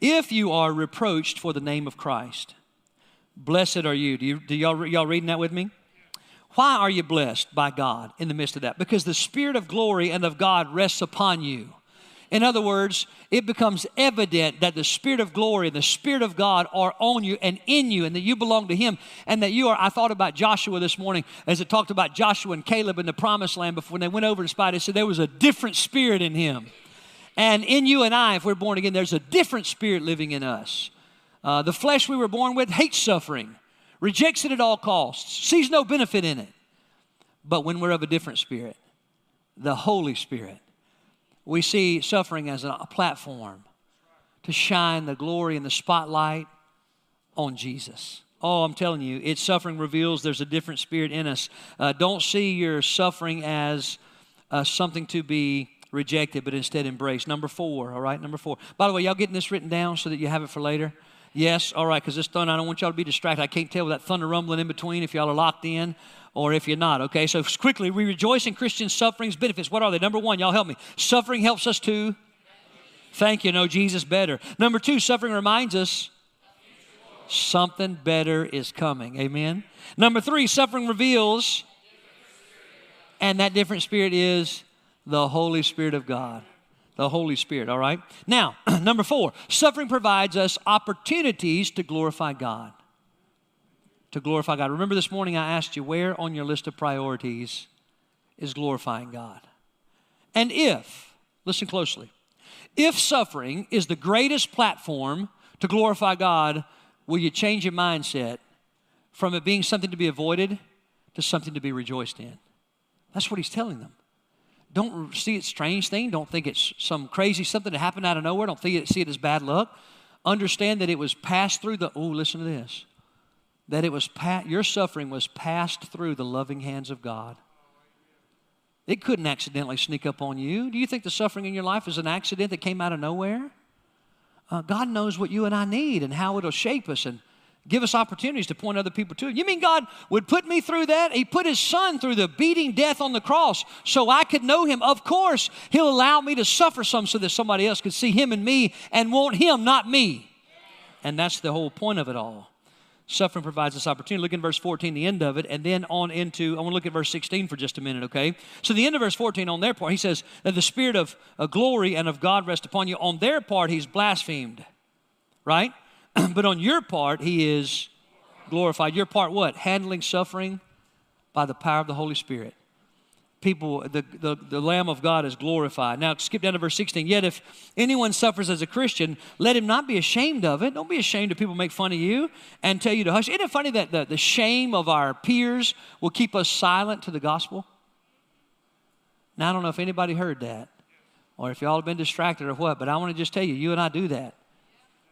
If you are reproached for the name of Christ, blessed are you. Do, you, do y'all, y'all reading that with me? Why are you blessed by God in the midst of that? Because the Spirit of glory and of God rests upon you. In other words, it becomes evident that the Spirit of glory and the Spirit of God are on you and in you, and that you belong to Him, and that you are. I thought about Joshua this morning as it talked about Joshua and Caleb in the promised land before they went over and spied. It said there was a different spirit in him. And in you and I, if we're born again, there's a different spirit living in us. Uh, the flesh we were born with hates suffering, rejects it at all costs, sees no benefit in it. But when we're of a different spirit, the Holy Spirit, we see suffering as a platform to shine the glory and the spotlight on Jesus. Oh, I'm telling you, it's suffering reveals there's a different spirit in us. Uh, don't see your suffering as uh, something to be rejected, but instead embraced. Number four, all right? Number four. By the way, y'all getting this written down so that you have it for later? Yes, all right, because this thunder, I don't want y'all to be distracted. I can't tell with that thunder rumbling in between if y'all are locked in. or if you're not, okay? So quickly, we rejoice in Christian sufferings, benefits. What are they? Number one, y'all help me. Suffering helps us to thank you, know Jesus better. Number two, suffering reminds us something better is coming. Amen. Number three, suffering reveals, and that different spirit is the Holy Spirit of God. The Holy Spirit, all right? Now, number four, suffering provides us opportunities to glorify God to glorify God. Remember this morning I asked you where on your list of priorities is glorifying God? And if, listen closely, if suffering is the greatest platform to glorify God, will you change your mindset from it being something to be avoided to something to be rejoiced in? That's what he's telling them. Don't see it strange thing. Don't think it's some crazy something that happened out of nowhere. Don't see it, see it as bad luck. Understand that it was passed through the, oh, listen to this that it was pa- your suffering was passed through the loving hands of God. It couldn't accidentally sneak up on you. Do you think the suffering in your life is an accident that came out of nowhere? Uh, God knows what you and I need and how it'll shape us and give us opportunities to point other people to it. You mean God would put me through that? He put His Son through the beating death on the cross so I could know Him. Of course, He'll allow me to suffer some so that somebody else could see Him and me and want Him, not me. And that's the whole point of it all. Suffering provides this opportunity. Look in verse 14, the end of it, and then on into, I want to look at verse 16 for just a minute, okay? So, the end of verse 14, on their part, he says that the spirit of glory and of God rest upon you. On their part, he's blasphemed, right? but on your part, he is glorified. Your part, what? Handling suffering by the power of the Holy Spirit people, the, the, the Lamb of God is glorified. Now, skip down to verse 16. Yet, if anyone suffers as a Christian, let him not be ashamed of it. Don't be ashamed if people make fun of you and tell you to hush. Isn't it funny that the, the shame of our peers will keep us silent to the gospel? Now, I don't know if anybody heard that or if y'all have been distracted or what, but I want to just tell you, you and I do that.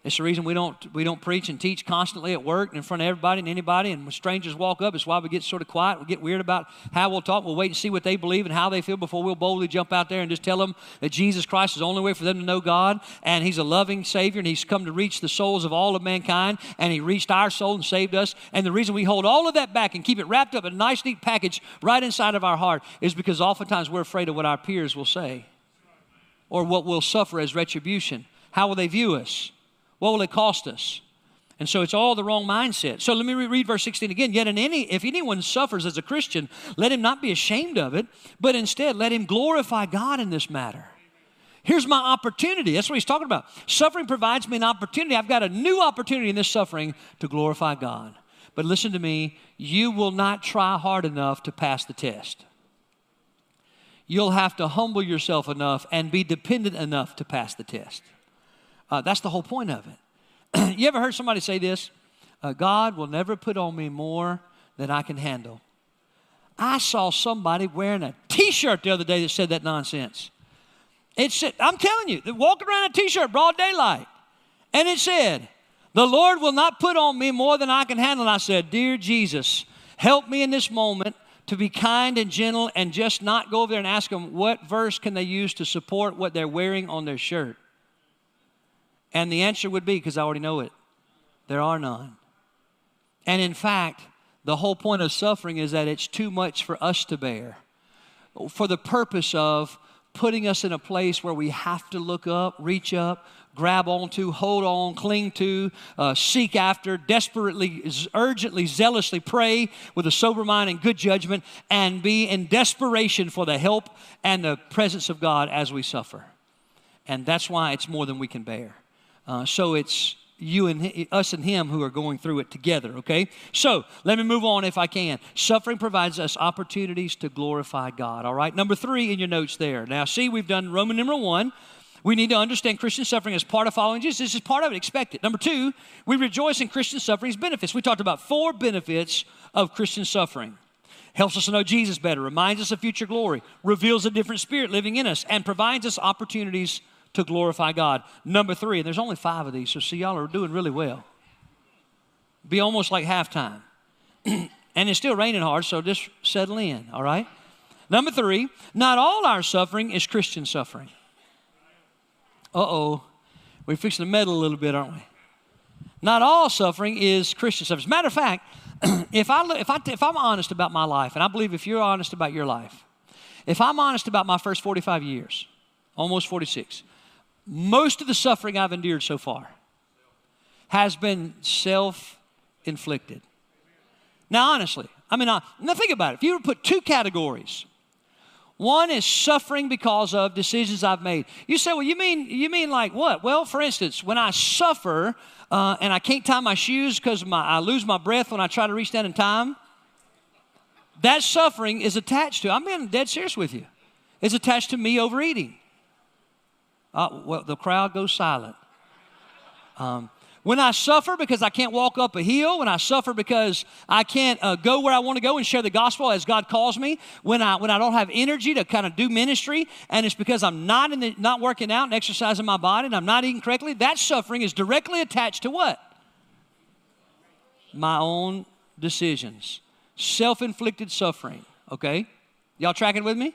It's the reason we don't, we don't preach and teach constantly at work and in front of everybody and anybody. And when strangers walk up, it's why we get sort of quiet. We get weird about how we'll talk. We'll wait and see what they believe and how they feel before we'll boldly jump out there and just tell them that Jesus Christ is the only way for them to know God. And He's a loving Savior and He's come to reach the souls of all of mankind. And He reached our soul and saved us. And the reason we hold all of that back and keep it wrapped up in a nice, neat package right inside of our heart is because oftentimes we're afraid of what our peers will say or what we'll suffer as retribution. How will they view us? What will it cost us? And so it's all the wrong mindset. So let me read verse 16 again. Yet in any, if anyone suffers as a Christian, let him not be ashamed of it, but instead let him glorify God in this matter. Here's my opportunity. That's what he's talking about. Suffering provides me an opportunity. I've got a new opportunity in this suffering to glorify God. But listen to me, you will not try hard enough to pass the test. You'll have to humble yourself enough and be dependent enough to pass the test. Uh, that's the whole point of it. you ever heard somebody say this? Uh, God will never put on me more than I can handle. I saw somebody wearing a t shirt the other day that said that nonsense. It said, I'm telling you, walking around a t shirt, broad daylight. And it said, The Lord will not put on me more than I can handle. And I said, Dear Jesus, help me in this moment to be kind and gentle and just not go over there and ask them what verse can they use to support what they're wearing on their shirt. And the answer would be because I already know it there are none. And in fact, the whole point of suffering is that it's too much for us to bear for the purpose of putting us in a place where we have to look up, reach up, grab onto, hold on, cling to, uh, seek after, desperately, urgently, zealously pray with a sober mind and good judgment, and be in desperation for the help and the presence of God as we suffer. And that's why it's more than we can bear. Uh, so it's you and us and him who are going through it together, okay? So let me move on if I can. Suffering provides us opportunities to glorify God, all right? Number three in your notes there. Now, see, we've done Roman number one. We need to understand Christian suffering as part of following Jesus. This is part of it. Expect it. Number two, we rejoice in Christian suffering's benefits. We talked about four benefits of Christian suffering. Helps us to know Jesus better, reminds us of future glory, reveals a different spirit living in us, and provides us opportunities to glorify God. Number three, and there's only five of these, so see, y'all are doing really well. Be almost like halftime. and it's still raining hard, so just settle in, all right? Number three, not all our suffering is Christian suffering. Uh oh, we're fixing to meddle a little bit, aren't we? Not all suffering is Christian suffering. As a matter of fact, if, I, if, I, if I'm honest about my life, and I believe if you're honest about your life, if I'm honest about my first 45 years, almost 46, most of the suffering I've endured so far has been self inflicted. Now, honestly, I mean, now think about it. If you were to put two categories, one is suffering because of decisions I've made. You say, well, you mean you mean like what? Well, for instance, when I suffer uh, and I can't tie my shoes because I lose my breath when I try to reach down in time, that suffering is attached to. I'm being dead serious with you. It's attached to me overeating. Uh, well, the crowd goes silent. Um, when I suffer because I can't walk up a hill, when I suffer because I can't uh, go where I want to go and share the gospel as God calls me, when I when I don't have energy to kind of do ministry, and it's because I'm not in the, not working out and exercising my body, and I'm not eating correctly, that suffering is directly attached to what? My own decisions, self-inflicted suffering. Okay, y'all tracking with me?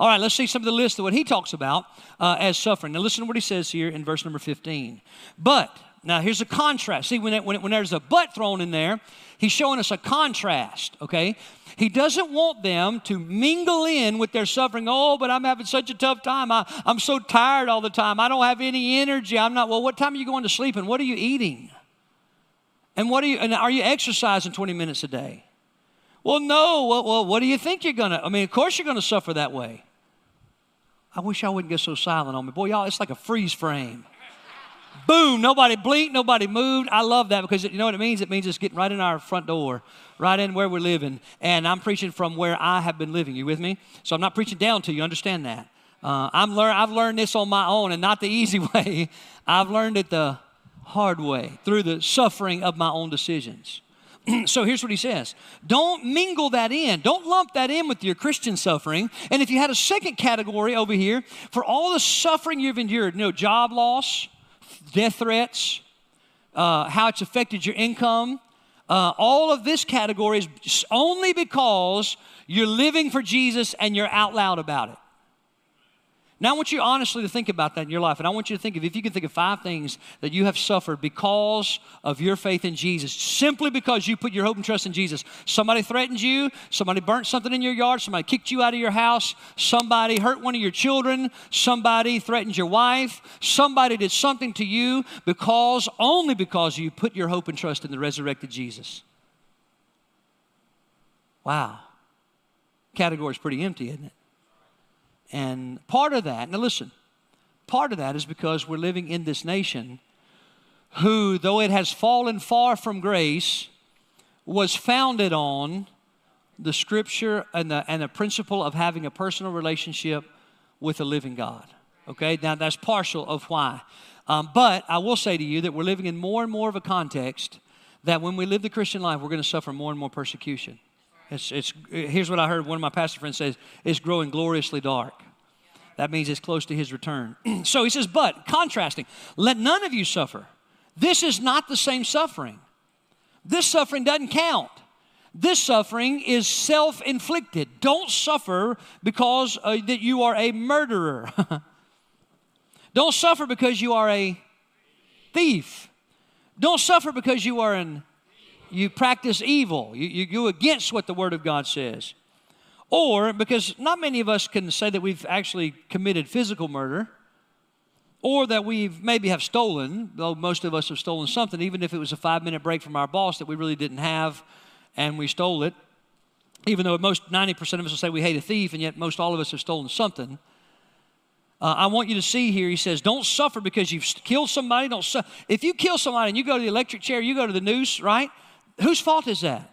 All right, let's see some of the list of what he talks about uh, as suffering. Now, listen to what he says here in verse number 15. But now, here's a contrast. See, when, it, when, it, when there's a but thrown in there, he's showing us a contrast, okay? He doesn't want them to mingle in with their suffering. Oh, but I'm having such a tough time. I, I'm so tired all the time. I don't have any energy. I'm not, well, what time are you going to sleep and what are you eating? And what are you, and are you exercising 20 minutes a day? Well, no. Well, well what do you think you're going to, I mean, of course you're going to suffer that way. I wish I wouldn't get so silent on me. Boy, y'all, it's like a freeze frame. Boom, nobody blinked, nobody moved. I love that because you know what it means? It means it's getting right in our front door, right in where we're living. And I'm preaching from where I have been living. You with me? So I'm not preaching down to you. Understand that? Uh, I'm learn, I've learned this on my own and not the easy way. I've learned it the hard way through the suffering of my own decisions. so here's what he says Don't mingle that in. Don't lump that in with your Christian suffering. And if you had a second category over here, for all the suffering you've endured, you know, job loss, death threats, uh, how it's affected your income. Uh, all of this category is only because you're living for Jesus and you're out loud about it. Now, I want you honestly to think about that in your life. And I want you to think of if you can think of five things that you have suffered because of your faith in Jesus, simply because you put your hope and trust in Jesus. Somebody threatened you, somebody burnt something in your yard, somebody kicked you out of your house, somebody hurt one of your children, somebody threatened your wife, somebody did something to you because, only because you put your hope and trust in the resurrected Jesus. Wow. Category's pretty empty, isn't it? And part of that, now listen, part of that is because we're living in this nation who, though it has fallen far from grace, was founded on the scripture and the, and the principle of having a personal relationship with a living God. Okay, now that's partial of why. Um, but I will say to you that we're living in more and more of a context that when we live the Christian life, we're going to suffer more and more persecution. It's, it's, here's what I heard one of my pastor friends say it's growing gloriously dark. That means it's close to his return. so he says, but contrasting, let none of you suffer. This is not the same suffering. This suffering doesn't count. This suffering is self inflicted. Don't suffer because uh, that you are a murderer. Don't suffer because you are a thief. Don't suffer because you are an you practice evil. You, you go against what the Word of God says. Or because not many of us can say that we've actually committed physical murder, or that we've maybe have stolen, though most of us have stolen something, even if it was a five minute break from our boss that we really didn't have and we stole it. Even though most 90% of us will say we hate a thief, and yet most all of us have stolen something. Uh, I want you to see here, he says, don't suffer because you've killed somebody. Don't su- if you kill somebody and you go to the electric chair, you go to the noose, right? Whose fault is that?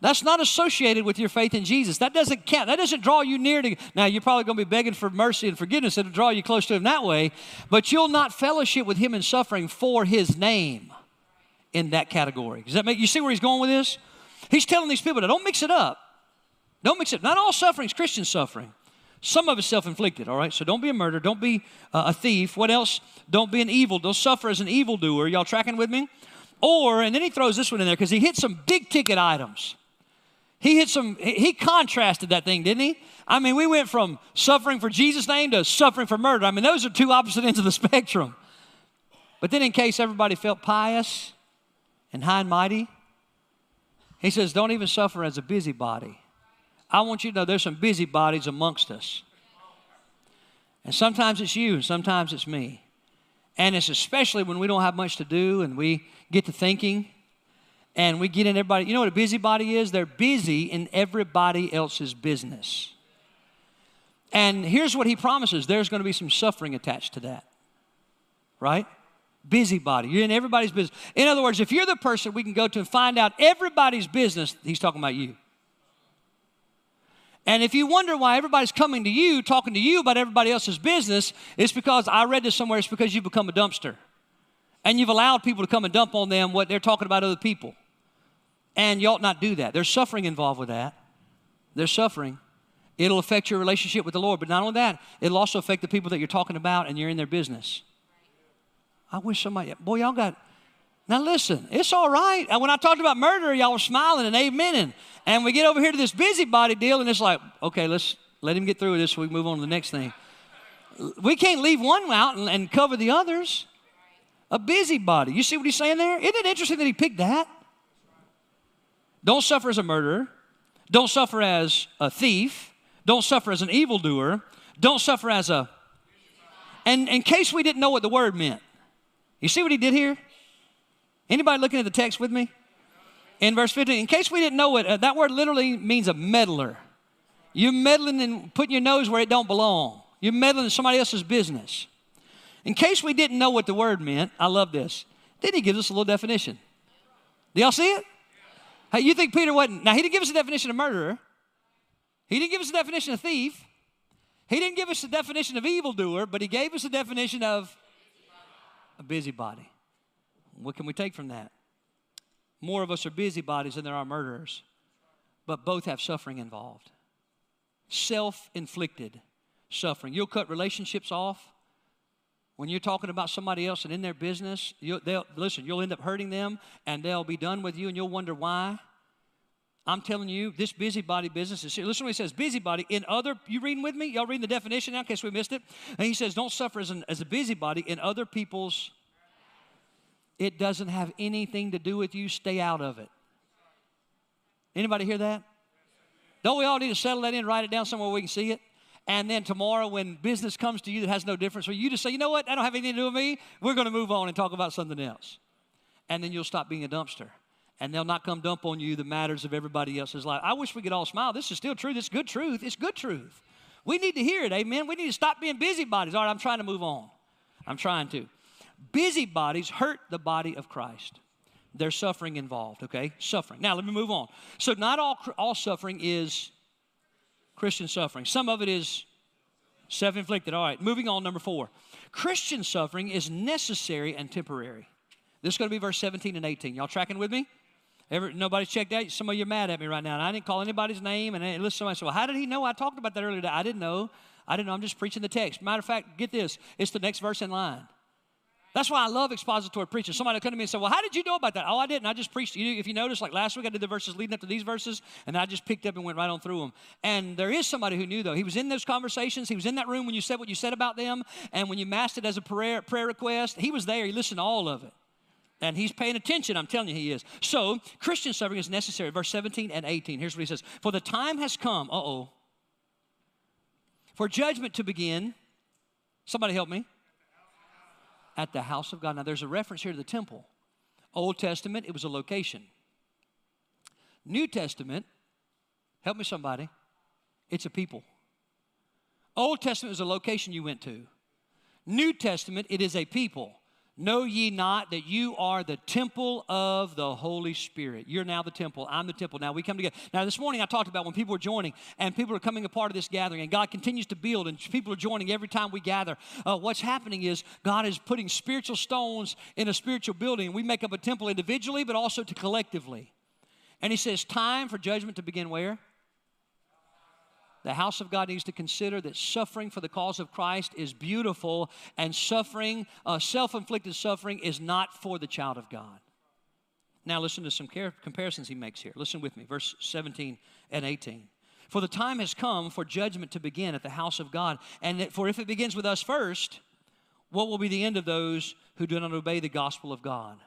That's not associated with your faith in Jesus. That doesn't count. That doesn't draw you near to. Now, you're probably going to be begging for mercy and forgiveness. It'll draw you close to Him that way, but you'll not fellowship with Him in suffering for His name in that category. Does that make you see where He's going with this? He's telling these people, don't mix it up. Don't mix it. Up. Not all suffering is Christian suffering. Some of it's self inflicted, all right? So don't be a murderer. Don't be uh, a thief. What else? Don't be an evil. Don't suffer as an evildoer. Y'all tracking with me? Or, and then he throws this one in there because he hit some big ticket items. He hit some, he contrasted that thing, didn't he? I mean, we went from suffering for Jesus' name to suffering for murder. I mean, those are two opposite ends of the spectrum. But then, in case everybody felt pious and high and mighty, He says, Don't even suffer as a busybody. I want you to know there's some busybodies amongst us. And sometimes it's you, and sometimes it's me. And it's especially when we don't have much to do and we get to thinking and we get in everybody. You know what a busybody is? They're busy in everybody else's business. And here's what he promises there's going to be some suffering attached to that. Right? Busybody. You're in everybody's business. In other words, if you're the person we can go to and find out everybody's business, he's talking about you. And if you wonder why everybody's coming to you, talking to you about everybody else's business, it's because I read this somewhere, it's because you've become a dumpster. And you've allowed people to come and dump on them what they're talking about other people. And you ought not do that. There's suffering involved with that. There's suffering. It'll affect your relationship with the Lord. But not only that, it'll also affect the people that you're talking about and you're in their business. I wish somebody, boy, y'all got, now listen, it's all right. When I talked about murder, y'all were smiling and amening. And we get over here to this busybody deal, and it's like, okay, let's let him get through with this so we move on to the next thing. We can't leave one out and, and cover the others. A busybody. You see what he's saying there? Isn't it interesting that he picked that? Don't suffer as a murderer. Don't suffer as a thief. Don't suffer as an evildoer. Don't suffer as a. And in case we didn't know what the word meant, you see what he did here? Anybody looking at the text with me? In verse 15, in case we didn't know it, uh, that word literally means a meddler. You're meddling and putting your nose where it don't belong. You're meddling in somebody else's business. In case we didn't know what the word meant, I love this. Then he gives us a little definition. Do y'all see it? Hey, you think Peter wasn't? Now, he didn't give us a definition of murderer. He didn't give us a definition of thief. He didn't give us a definition of evildoer, but he gave us a definition of a busybody. What can we take from that? More of us are busybodies than there are murderers, but both have suffering involved. Self inflicted suffering. You'll cut relationships off when you're talking about somebody else and in their business, you, they'll, listen, you'll end up hurting them and they'll be done with you and you'll wonder why. I'm telling you, this busybody business is Listen to what he says busybody in other, you reading with me? Y'all reading the definition now in case we missed it? And he says, don't suffer as, an, as a busybody in other people's. It doesn't have anything to do with you. Stay out of it. Anybody hear that? Don't we all need to settle that in, write it down somewhere we can see it? And then tomorrow, when business comes to you that has no difference for you, just say, you know what, I don't have anything to do with me. We're going to move on and talk about something else. And then you'll stop being a dumpster. And they'll not come dump on you the matters of everybody else's life. I wish we could all smile. This is still truth. It's good truth. It's good truth. We need to hear it, amen. We need to stop being busybodies. All right, I'm trying to move on. I'm trying to. Busybodies hurt the body of Christ. There's suffering involved, okay? Suffering. Now, let me move on. So, not all, all suffering is Christian suffering. Some of it is self inflicted. All right, moving on, number four. Christian suffering is necessary and temporary. This is going to be verse 17 and 18. Y'all tracking with me? Ever, nobody's checked out. Some of you are mad at me right now. And I didn't call anybody's name. And listen, somebody said, Well, how did he know? I talked about that earlier today. I didn't know. I didn't know. I'm just preaching the text. Matter of fact, get this it's the next verse in line. That's why I love expository preaching. Somebody come to me and say, Well, how did you know about that? Oh, I didn't. I just preached. If you notice, like last week, I did the verses leading up to these verses, and I just picked up and went right on through them. And there is somebody who knew, though. He was in those conversations. He was in that room when you said what you said about them, and when you masked it as a prayer, prayer request, he was there. He listened to all of it. And he's paying attention, I'm telling you, he is. So, Christian suffering is necessary. Verse 17 and 18. Here's what he says For the time has come, uh oh, for judgment to begin. Somebody help me at the house of God. Now, there's a reference here to the temple. Old Testament, it was a location. New Testament, help me somebody, it's a people. Old Testament is a location you went to. New Testament, it is a people. Know ye not that you are the temple of the Holy Spirit? You're now the temple. I'm the temple. Now we come together. Now, this morning I talked about when people are joining and people are coming a part of this gathering, and God continues to build, and people are joining every time we gather. Uh, what's happening is God is putting spiritual stones in a spiritual building. We make up a temple individually, but also to collectively. And He says, Time for judgment to begin where? The house of God needs to consider that suffering for the cause of Christ is beautiful, and suffering, uh, self inflicted suffering, is not for the child of God. Now, listen to some comparisons he makes here. Listen with me, verse 17 and 18. For the time has come for judgment to begin at the house of God, and that, for if it begins with us first, what will be the end of those who do not obey the gospel of God?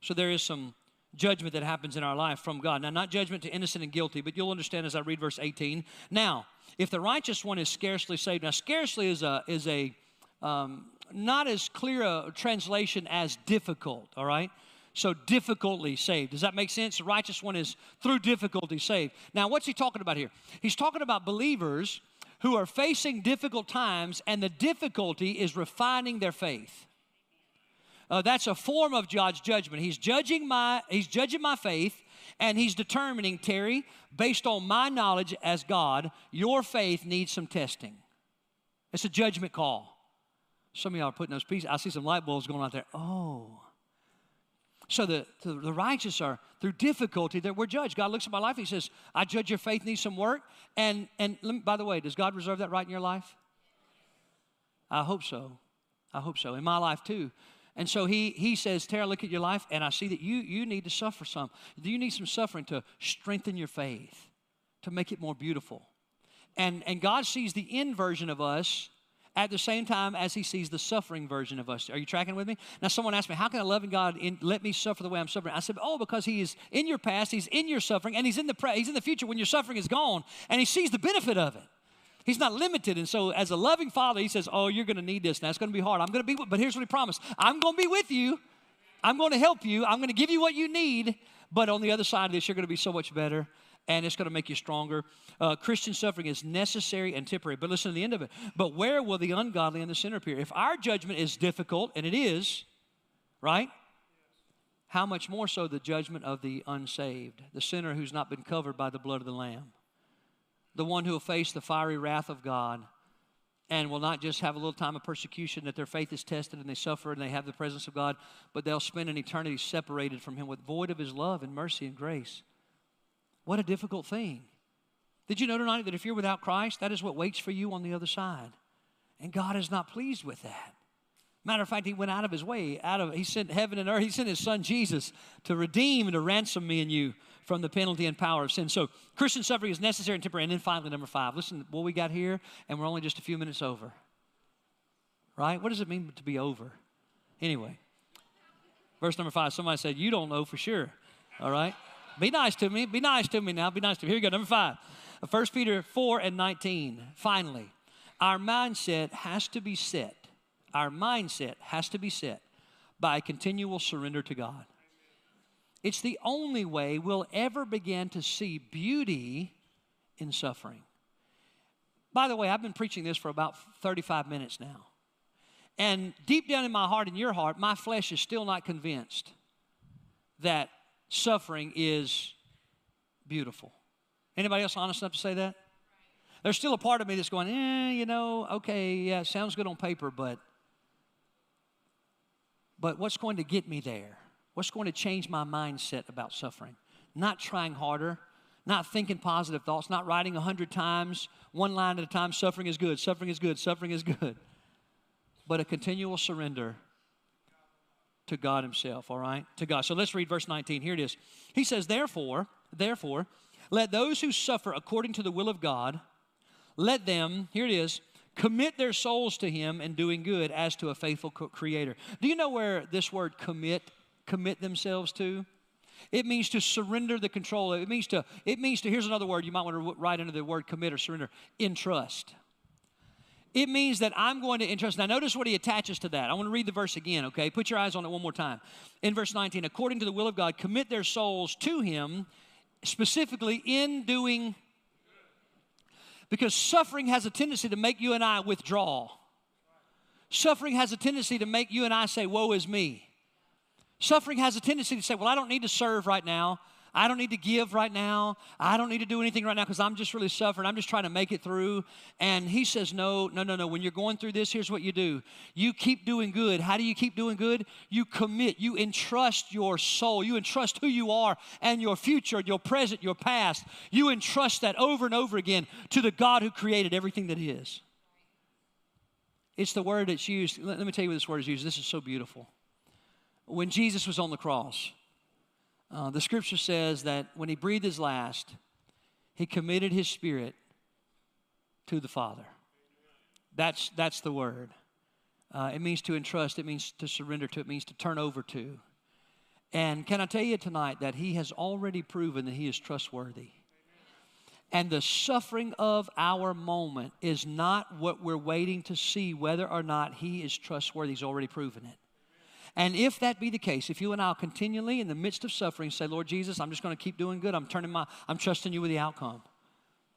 So there is some judgment that happens in our life from God. Now, not judgment to innocent and guilty, but you'll understand as I read verse 18. Now, if the righteous one is scarcely saved, now scarcely is a is a um, not as clear a translation as difficult. All right. So difficultly saved. Does that make sense? The righteous one is through difficulty saved. Now, what's he talking about here? He's talking about believers who are facing difficult times, and the difficulty is refining their faith. Uh, that's a form of God's judgment. He's judging my He's judging my faith, and He's determining, Terry, based on my knowledge as God, your faith needs some testing. It's a judgment call. Some of y'all are putting those pieces. I see some light bulbs going out there. Oh. So the, the, the, righteous are through difficulty that we're judged. God looks at my life. He says, "I judge your faith needs some work." And and me, by the way, does God reserve that right in your life? I hope so. I hope so. In my life too. And so he, he says, Tara, look at your life, and I see that you, you need to suffer some. Do you need some suffering to strengthen your faith, to make it more beautiful? And, and God sees the end version of us at the same time as he sees the suffering version of us. Are you tracking with me? Now, someone asked me, How can a loving God in, let me suffer the way I'm suffering? I said, Oh, because he is in your past, he's in your suffering, and he's in the, pre- he's in the future when your suffering is gone, and he sees the benefit of it. He's not limited. And so, as a loving father, he says, Oh, you're going to need this. Now, it's going to be hard. I'm going to be, but here's what he promised I'm going to be with you. I'm going to help you. I'm going to give you what you need. But on the other side of this, you're going to be so much better and it's going to make you stronger. Uh, Christian suffering is necessary and temporary. But listen to the end of it. But where will the ungodly and the sinner appear? If our judgment is difficult, and it is, right? How much more so the judgment of the unsaved, the sinner who's not been covered by the blood of the Lamb? The one who will face the fiery wrath of God and will not just have a little time of persecution that their faith is tested and they suffer and they have the presence of God, but they'll spend an eternity separated from Him with void of His love and mercy and grace. What a difficult thing. Did you know tonight that if you're without Christ, that is what waits for you on the other side? And God is not pleased with that. Matter of fact, He went out of His way, out of He sent heaven and earth, He sent His Son Jesus to redeem and to ransom me and you from the penalty and power of sin. So Christian suffering is necessary and temporary. And then finally, number five, listen what we got here, and we're only just a few minutes over. Right? What does it mean to be over? Anyway, verse number five, somebody said, You don't know for sure. All right? Be nice to me. Be nice to me now. Be nice to me. Here we go. Number five. Uh, 1 Peter 4 and 19. Finally, our mindset has to be set. Our mindset has to be set by continual surrender to God. It's the only way we'll ever begin to see beauty in suffering. By the way, I've been preaching this for about 35 minutes now. And deep down in my heart and your heart, my flesh is still not convinced that suffering is beautiful. Anybody else honest enough to say that? There's still a part of me that's going, eh, you know, okay, yeah, sounds good on paper, but but what's going to get me there? What's going to change my mindset about suffering? Not trying harder, not thinking positive thoughts, not writing a hundred times, one line at a time, suffering is good, suffering is good, suffering is good. But a continual surrender to God Himself, all right? To God. So let's read verse 19. Here it is. He says, Therefore, therefore, let those who suffer according to the will of God, let them, here it is, commit their souls to Him in doing good as to a faithful Creator. Do you know where this word commit commit themselves to. It means to surrender the control. It means to, it means to, here's another word you might want to write under the word commit or surrender, entrust. It means that I'm going to entrust. Now, notice what he attaches to that. I want to read the verse again, okay? Put your eyes on it one more time. In verse 19, according to the will of God, commit their souls to him, specifically in doing, because suffering has a tendency to make you and I withdraw. Suffering has a tendency to make you and I say, Woe is me. Suffering has a tendency to say, Well, I don't need to serve right now. I don't need to give right now. I don't need to do anything right now because I'm just really suffering. I'm just trying to make it through. And he says, No, no, no, no. When you're going through this, here's what you do you keep doing good. How do you keep doing good? You commit, you entrust your soul, you entrust who you are and your future, your present, your past. You entrust that over and over again to the God who created everything that is. It's the word that's used. Let, me tell you what this word is used. This is so beautiful when Jesus was on the cross, uh, the scripture says that when he breathed his last, he committed his spirit to the Father. That's, that's the word. Uh, it means to entrust, it means to surrender to, it means to turn over to. And can I tell you tonight that He has already proven that He is trustworthy? And the suffering of our moment is not what we're waiting to see whether or not He is trustworthy. He's already proven it. And if that be the case, if you and I continually in the midst of suffering say, Lord Jesus, I'm just going to keep doing good, I'm turning my, I'm trusting you with the outcome.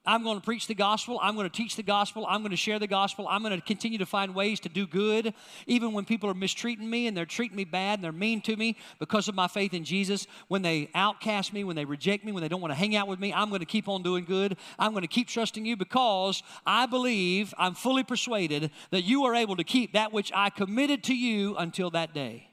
I'm going to preach the gospel. I'm going to teach the gospel. I'm going to share the gospel. I'm going to continue to find ways to do good, even when people are mistreating me and they're treating me bad and they're mean to me because of my faith in Jesus. When they outcast me, when they reject me, when they don't want to hang out with me, I'm going to keep on doing good. I'm going to keep trusting you because I believe, I'm fully persuaded that you are able to keep that which I committed to you until that day.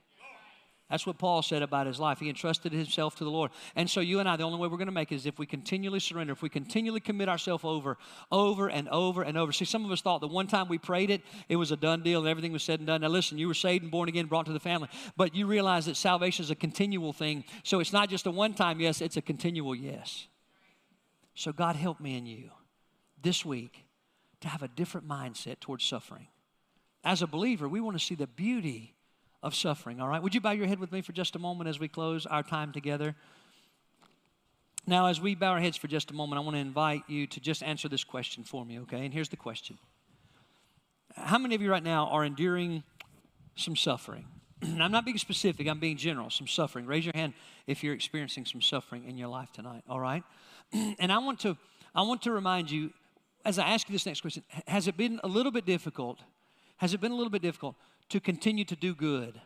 That's what Paul said about his life. He entrusted himself to the Lord. And so, you and I, the only way we're going to make it is if we continually surrender, if we continually commit ourselves over, over and over and over. See, some of us thought the one time we prayed it, it was a done deal and everything was said and done. Now, listen, you were saved and born again, brought to the family. But you realize that salvation is a continual thing. So, it's not just a one time yes, it's a continual yes. So, God help me and you this week to have a different mindset towards suffering. As a believer, we want to see the beauty of suffering, all right? Would you bow your head with me for just a moment as we close our time together? Now, as we bow our heads for just a moment, I want to invite you to just answer this question for me, okay? And here's the question How many of you right now are enduring some suffering? I'm not being specific, I'm being general, some suffering. Raise your hand if you're experiencing some suffering in your life tonight, all right? and I want to I want to remind you as I ask you this next question, has it been a little bit difficult? Has it been a little bit difficult to continue to do good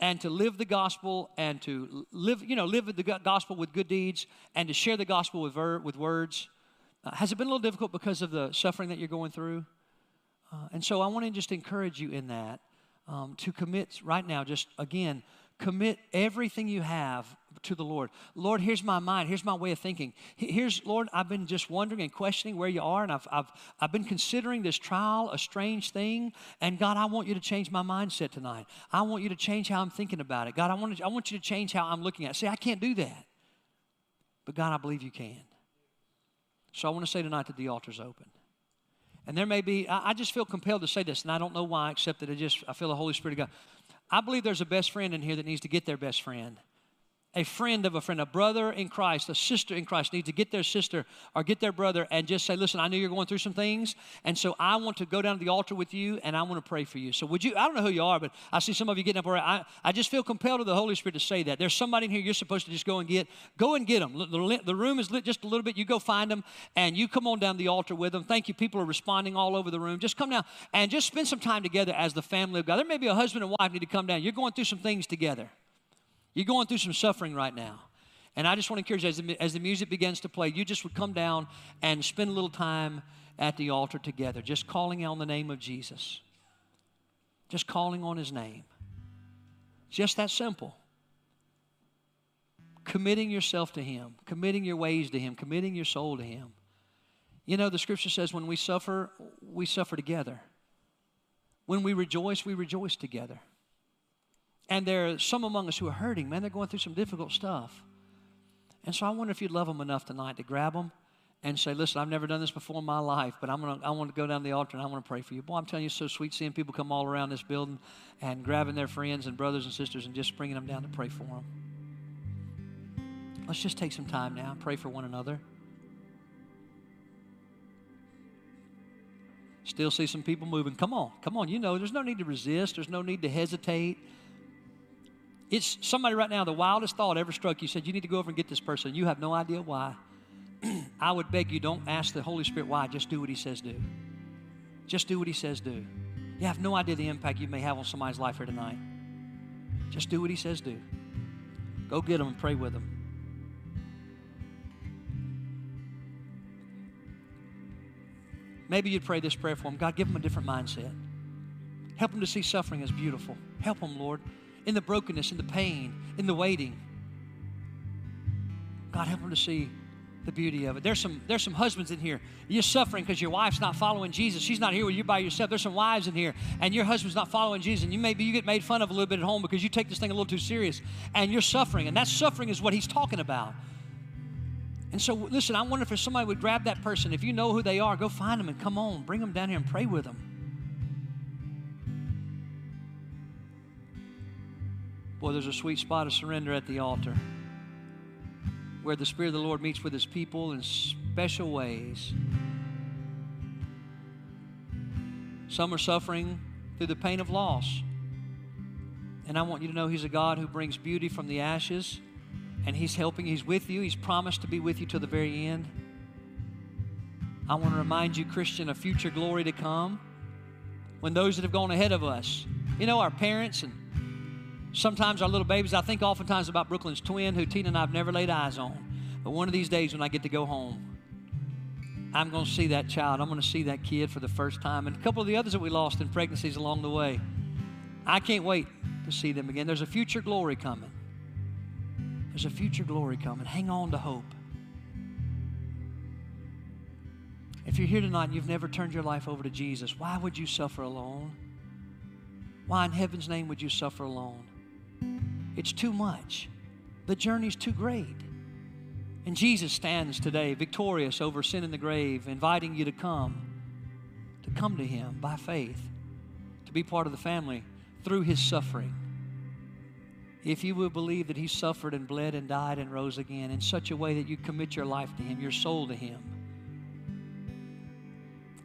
and to live the gospel and to live, you know, live the gospel with good deeds and to share the gospel with, ver- with words. Uh, has it been a little difficult because of the suffering that you're going through? Uh, and so I want to just encourage you in that um, to commit right now, just again, commit everything you have to the Lord. Lord, here's my mind. Here's my way of thinking. Here's, Lord, I've been just wondering and questioning where you are, and I've, I've, I've been considering this trial a strange thing. And God, I want you to change my mindset tonight. I want you to change how I'm thinking about it. God, I want, to, I want you to change how I'm looking at it. See, I can't do that. But God, I believe you can. So I want to say tonight that the altar's open. And there may be, I, I just feel compelled to say this, and I don't know why, except that I just, I feel the Holy Spirit of God. I believe there's a best friend in here that needs to get their best friend a friend of a friend, a brother in Christ, a sister in Christ needs to get their sister or get their brother and just say, Listen, I know you're going through some things, and so I want to go down to the altar with you and I want to pray for you. So, would you? I don't know who you are, but I see some of you getting up. I, I just feel compelled to the Holy Spirit to say that. There's somebody in here you're supposed to just go and get. Go and get them. The, the room is lit just a little bit. You go find them and you come on down the altar with them. Thank you. People are responding all over the room. Just come down and just spend some time together as the family of God. There may be a husband and wife need to come down. You're going through some things together. You're going through some suffering right now. And I just want to encourage you, as the, as the music begins to play, you just would come down and spend a little time at the altar together, just calling on the name of Jesus. Just calling on his name. Just that simple. Committing yourself to him, committing your ways to him, committing your soul to him. You know, the scripture says when we suffer, we suffer together. When we rejoice, we rejoice together. And there are some among us who are hurting, man, they're going through some difficult stuff. And so I wonder if you'd love them enough tonight to grab them and say, listen, I've never done this before in my life, but I'm gonna, I want to go down the altar and I want to pray for you. Boy, I'm telling you, it's so sweet seeing people come all around this building and grabbing their friends and brothers and sisters and just bringing them down to pray for them. Let's just take some time now and pray for one another. Still see some people moving. Come on, come on. You know, there's no need to resist, there's no need to hesitate. It's somebody right now, the wildest thought ever struck you said, You need to go over and get this person. You have no idea why. I would beg you, don't ask the Holy Spirit why. Just do what He says do. Just do what He says do. You have no idea the impact you may have on somebody's life here tonight. Just do what He says do. Go get them and pray with them. Maybe you'd pray this prayer for them God, give them a different mindset. Help them to see suffering as beautiful. Help them, Lord in the brokenness, in the pain, in the waiting. God, help them to see the beauty of it. There's some, there's some husbands in here. You're suffering because your wife's not following Jesus. She's not here with you by yourself. There's some wives in here, and your husband's not following Jesus. And you maybe you get made fun of a little bit at home because you take this thing a little too serious, and you're suffering. And that suffering is what he's talking about. And so, listen, I wonder if somebody would grab that person. If you know who they are, go find them and come on, bring them down here and pray with them. Boy, there's a sweet spot of surrender at the altar where the Spirit of the Lord meets with His people in special ways. Some are suffering through the pain of loss. And I want you to know He's a God who brings beauty from the ashes, and He's helping, He's with you. He's promised to be with you to the very end. I want to remind you, Christian, of future glory to come when those that have gone ahead of us, you know, our parents and sometimes our little babies, I think oftentimes about Brooklyn's twin, who Tina and I have never laid eyes on. But one of these days when I get to go home, I'm going to see that child. I'm going to see that kid for the first time. And a couple of the others that we lost in pregnancies along the way. I can't wait to see them again. There's a future glory coming. There's a future glory coming. Hang on to hope. If you're here tonight and you've never turned your life over to Jesus, why would you suffer alone? Why in heaven's name would you suffer alone? It's too much. The journey's too great. And Jesus stands today victorious over sin in the grave, inviting you to come, to come to Him by faith, to be part of the family through His suffering. If you will believe that He suffered and bled and died and rose again in such a way that you commit your life to Him, your soul to Him,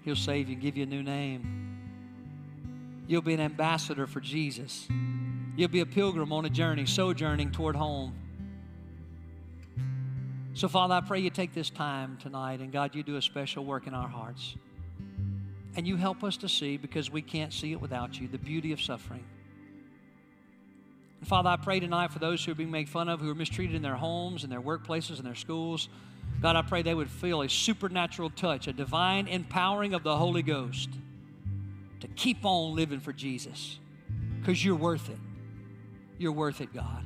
He'll save you and give you a new name. You'll be an ambassador for Jesus. You'll be a pilgrim on a journey, sojourning toward home. So, Father, I pray you take this time tonight, and God, you do a special work in our hearts. And you help us to see, because we can't see it without you, the beauty of suffering. And Father, I pray tonight for those who are being made fun of, who are mistreated in their homes, in their workplaces, in their schools. God, I pray they would feel a supernatural touch, a divine empowering of the Holy Ghost to keep on living for Jesus because you're worth it. You're worth it, God.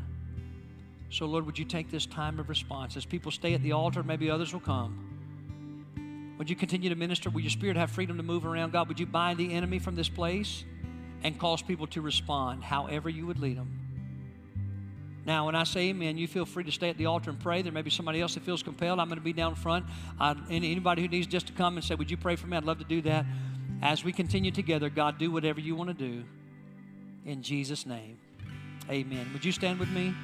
So, Lord, would you take this time of response as people stay at the altar? Maybe others will come. Would you continue to minister? Would your spirit have freedom to move around? God, would you bind the enemy from this place and cause people to respond however you would lead them? Now, when I say amen, you feel free to stay at the altar and pray. There may be somebody else that feels compelled. I'm going to be down front. Uh, anybody who needs just to come and say, Would you pray for me? I'd love to do that. As we continue together, God, do whatever you want to do. In Jesus' name, amen. Would you stand with me?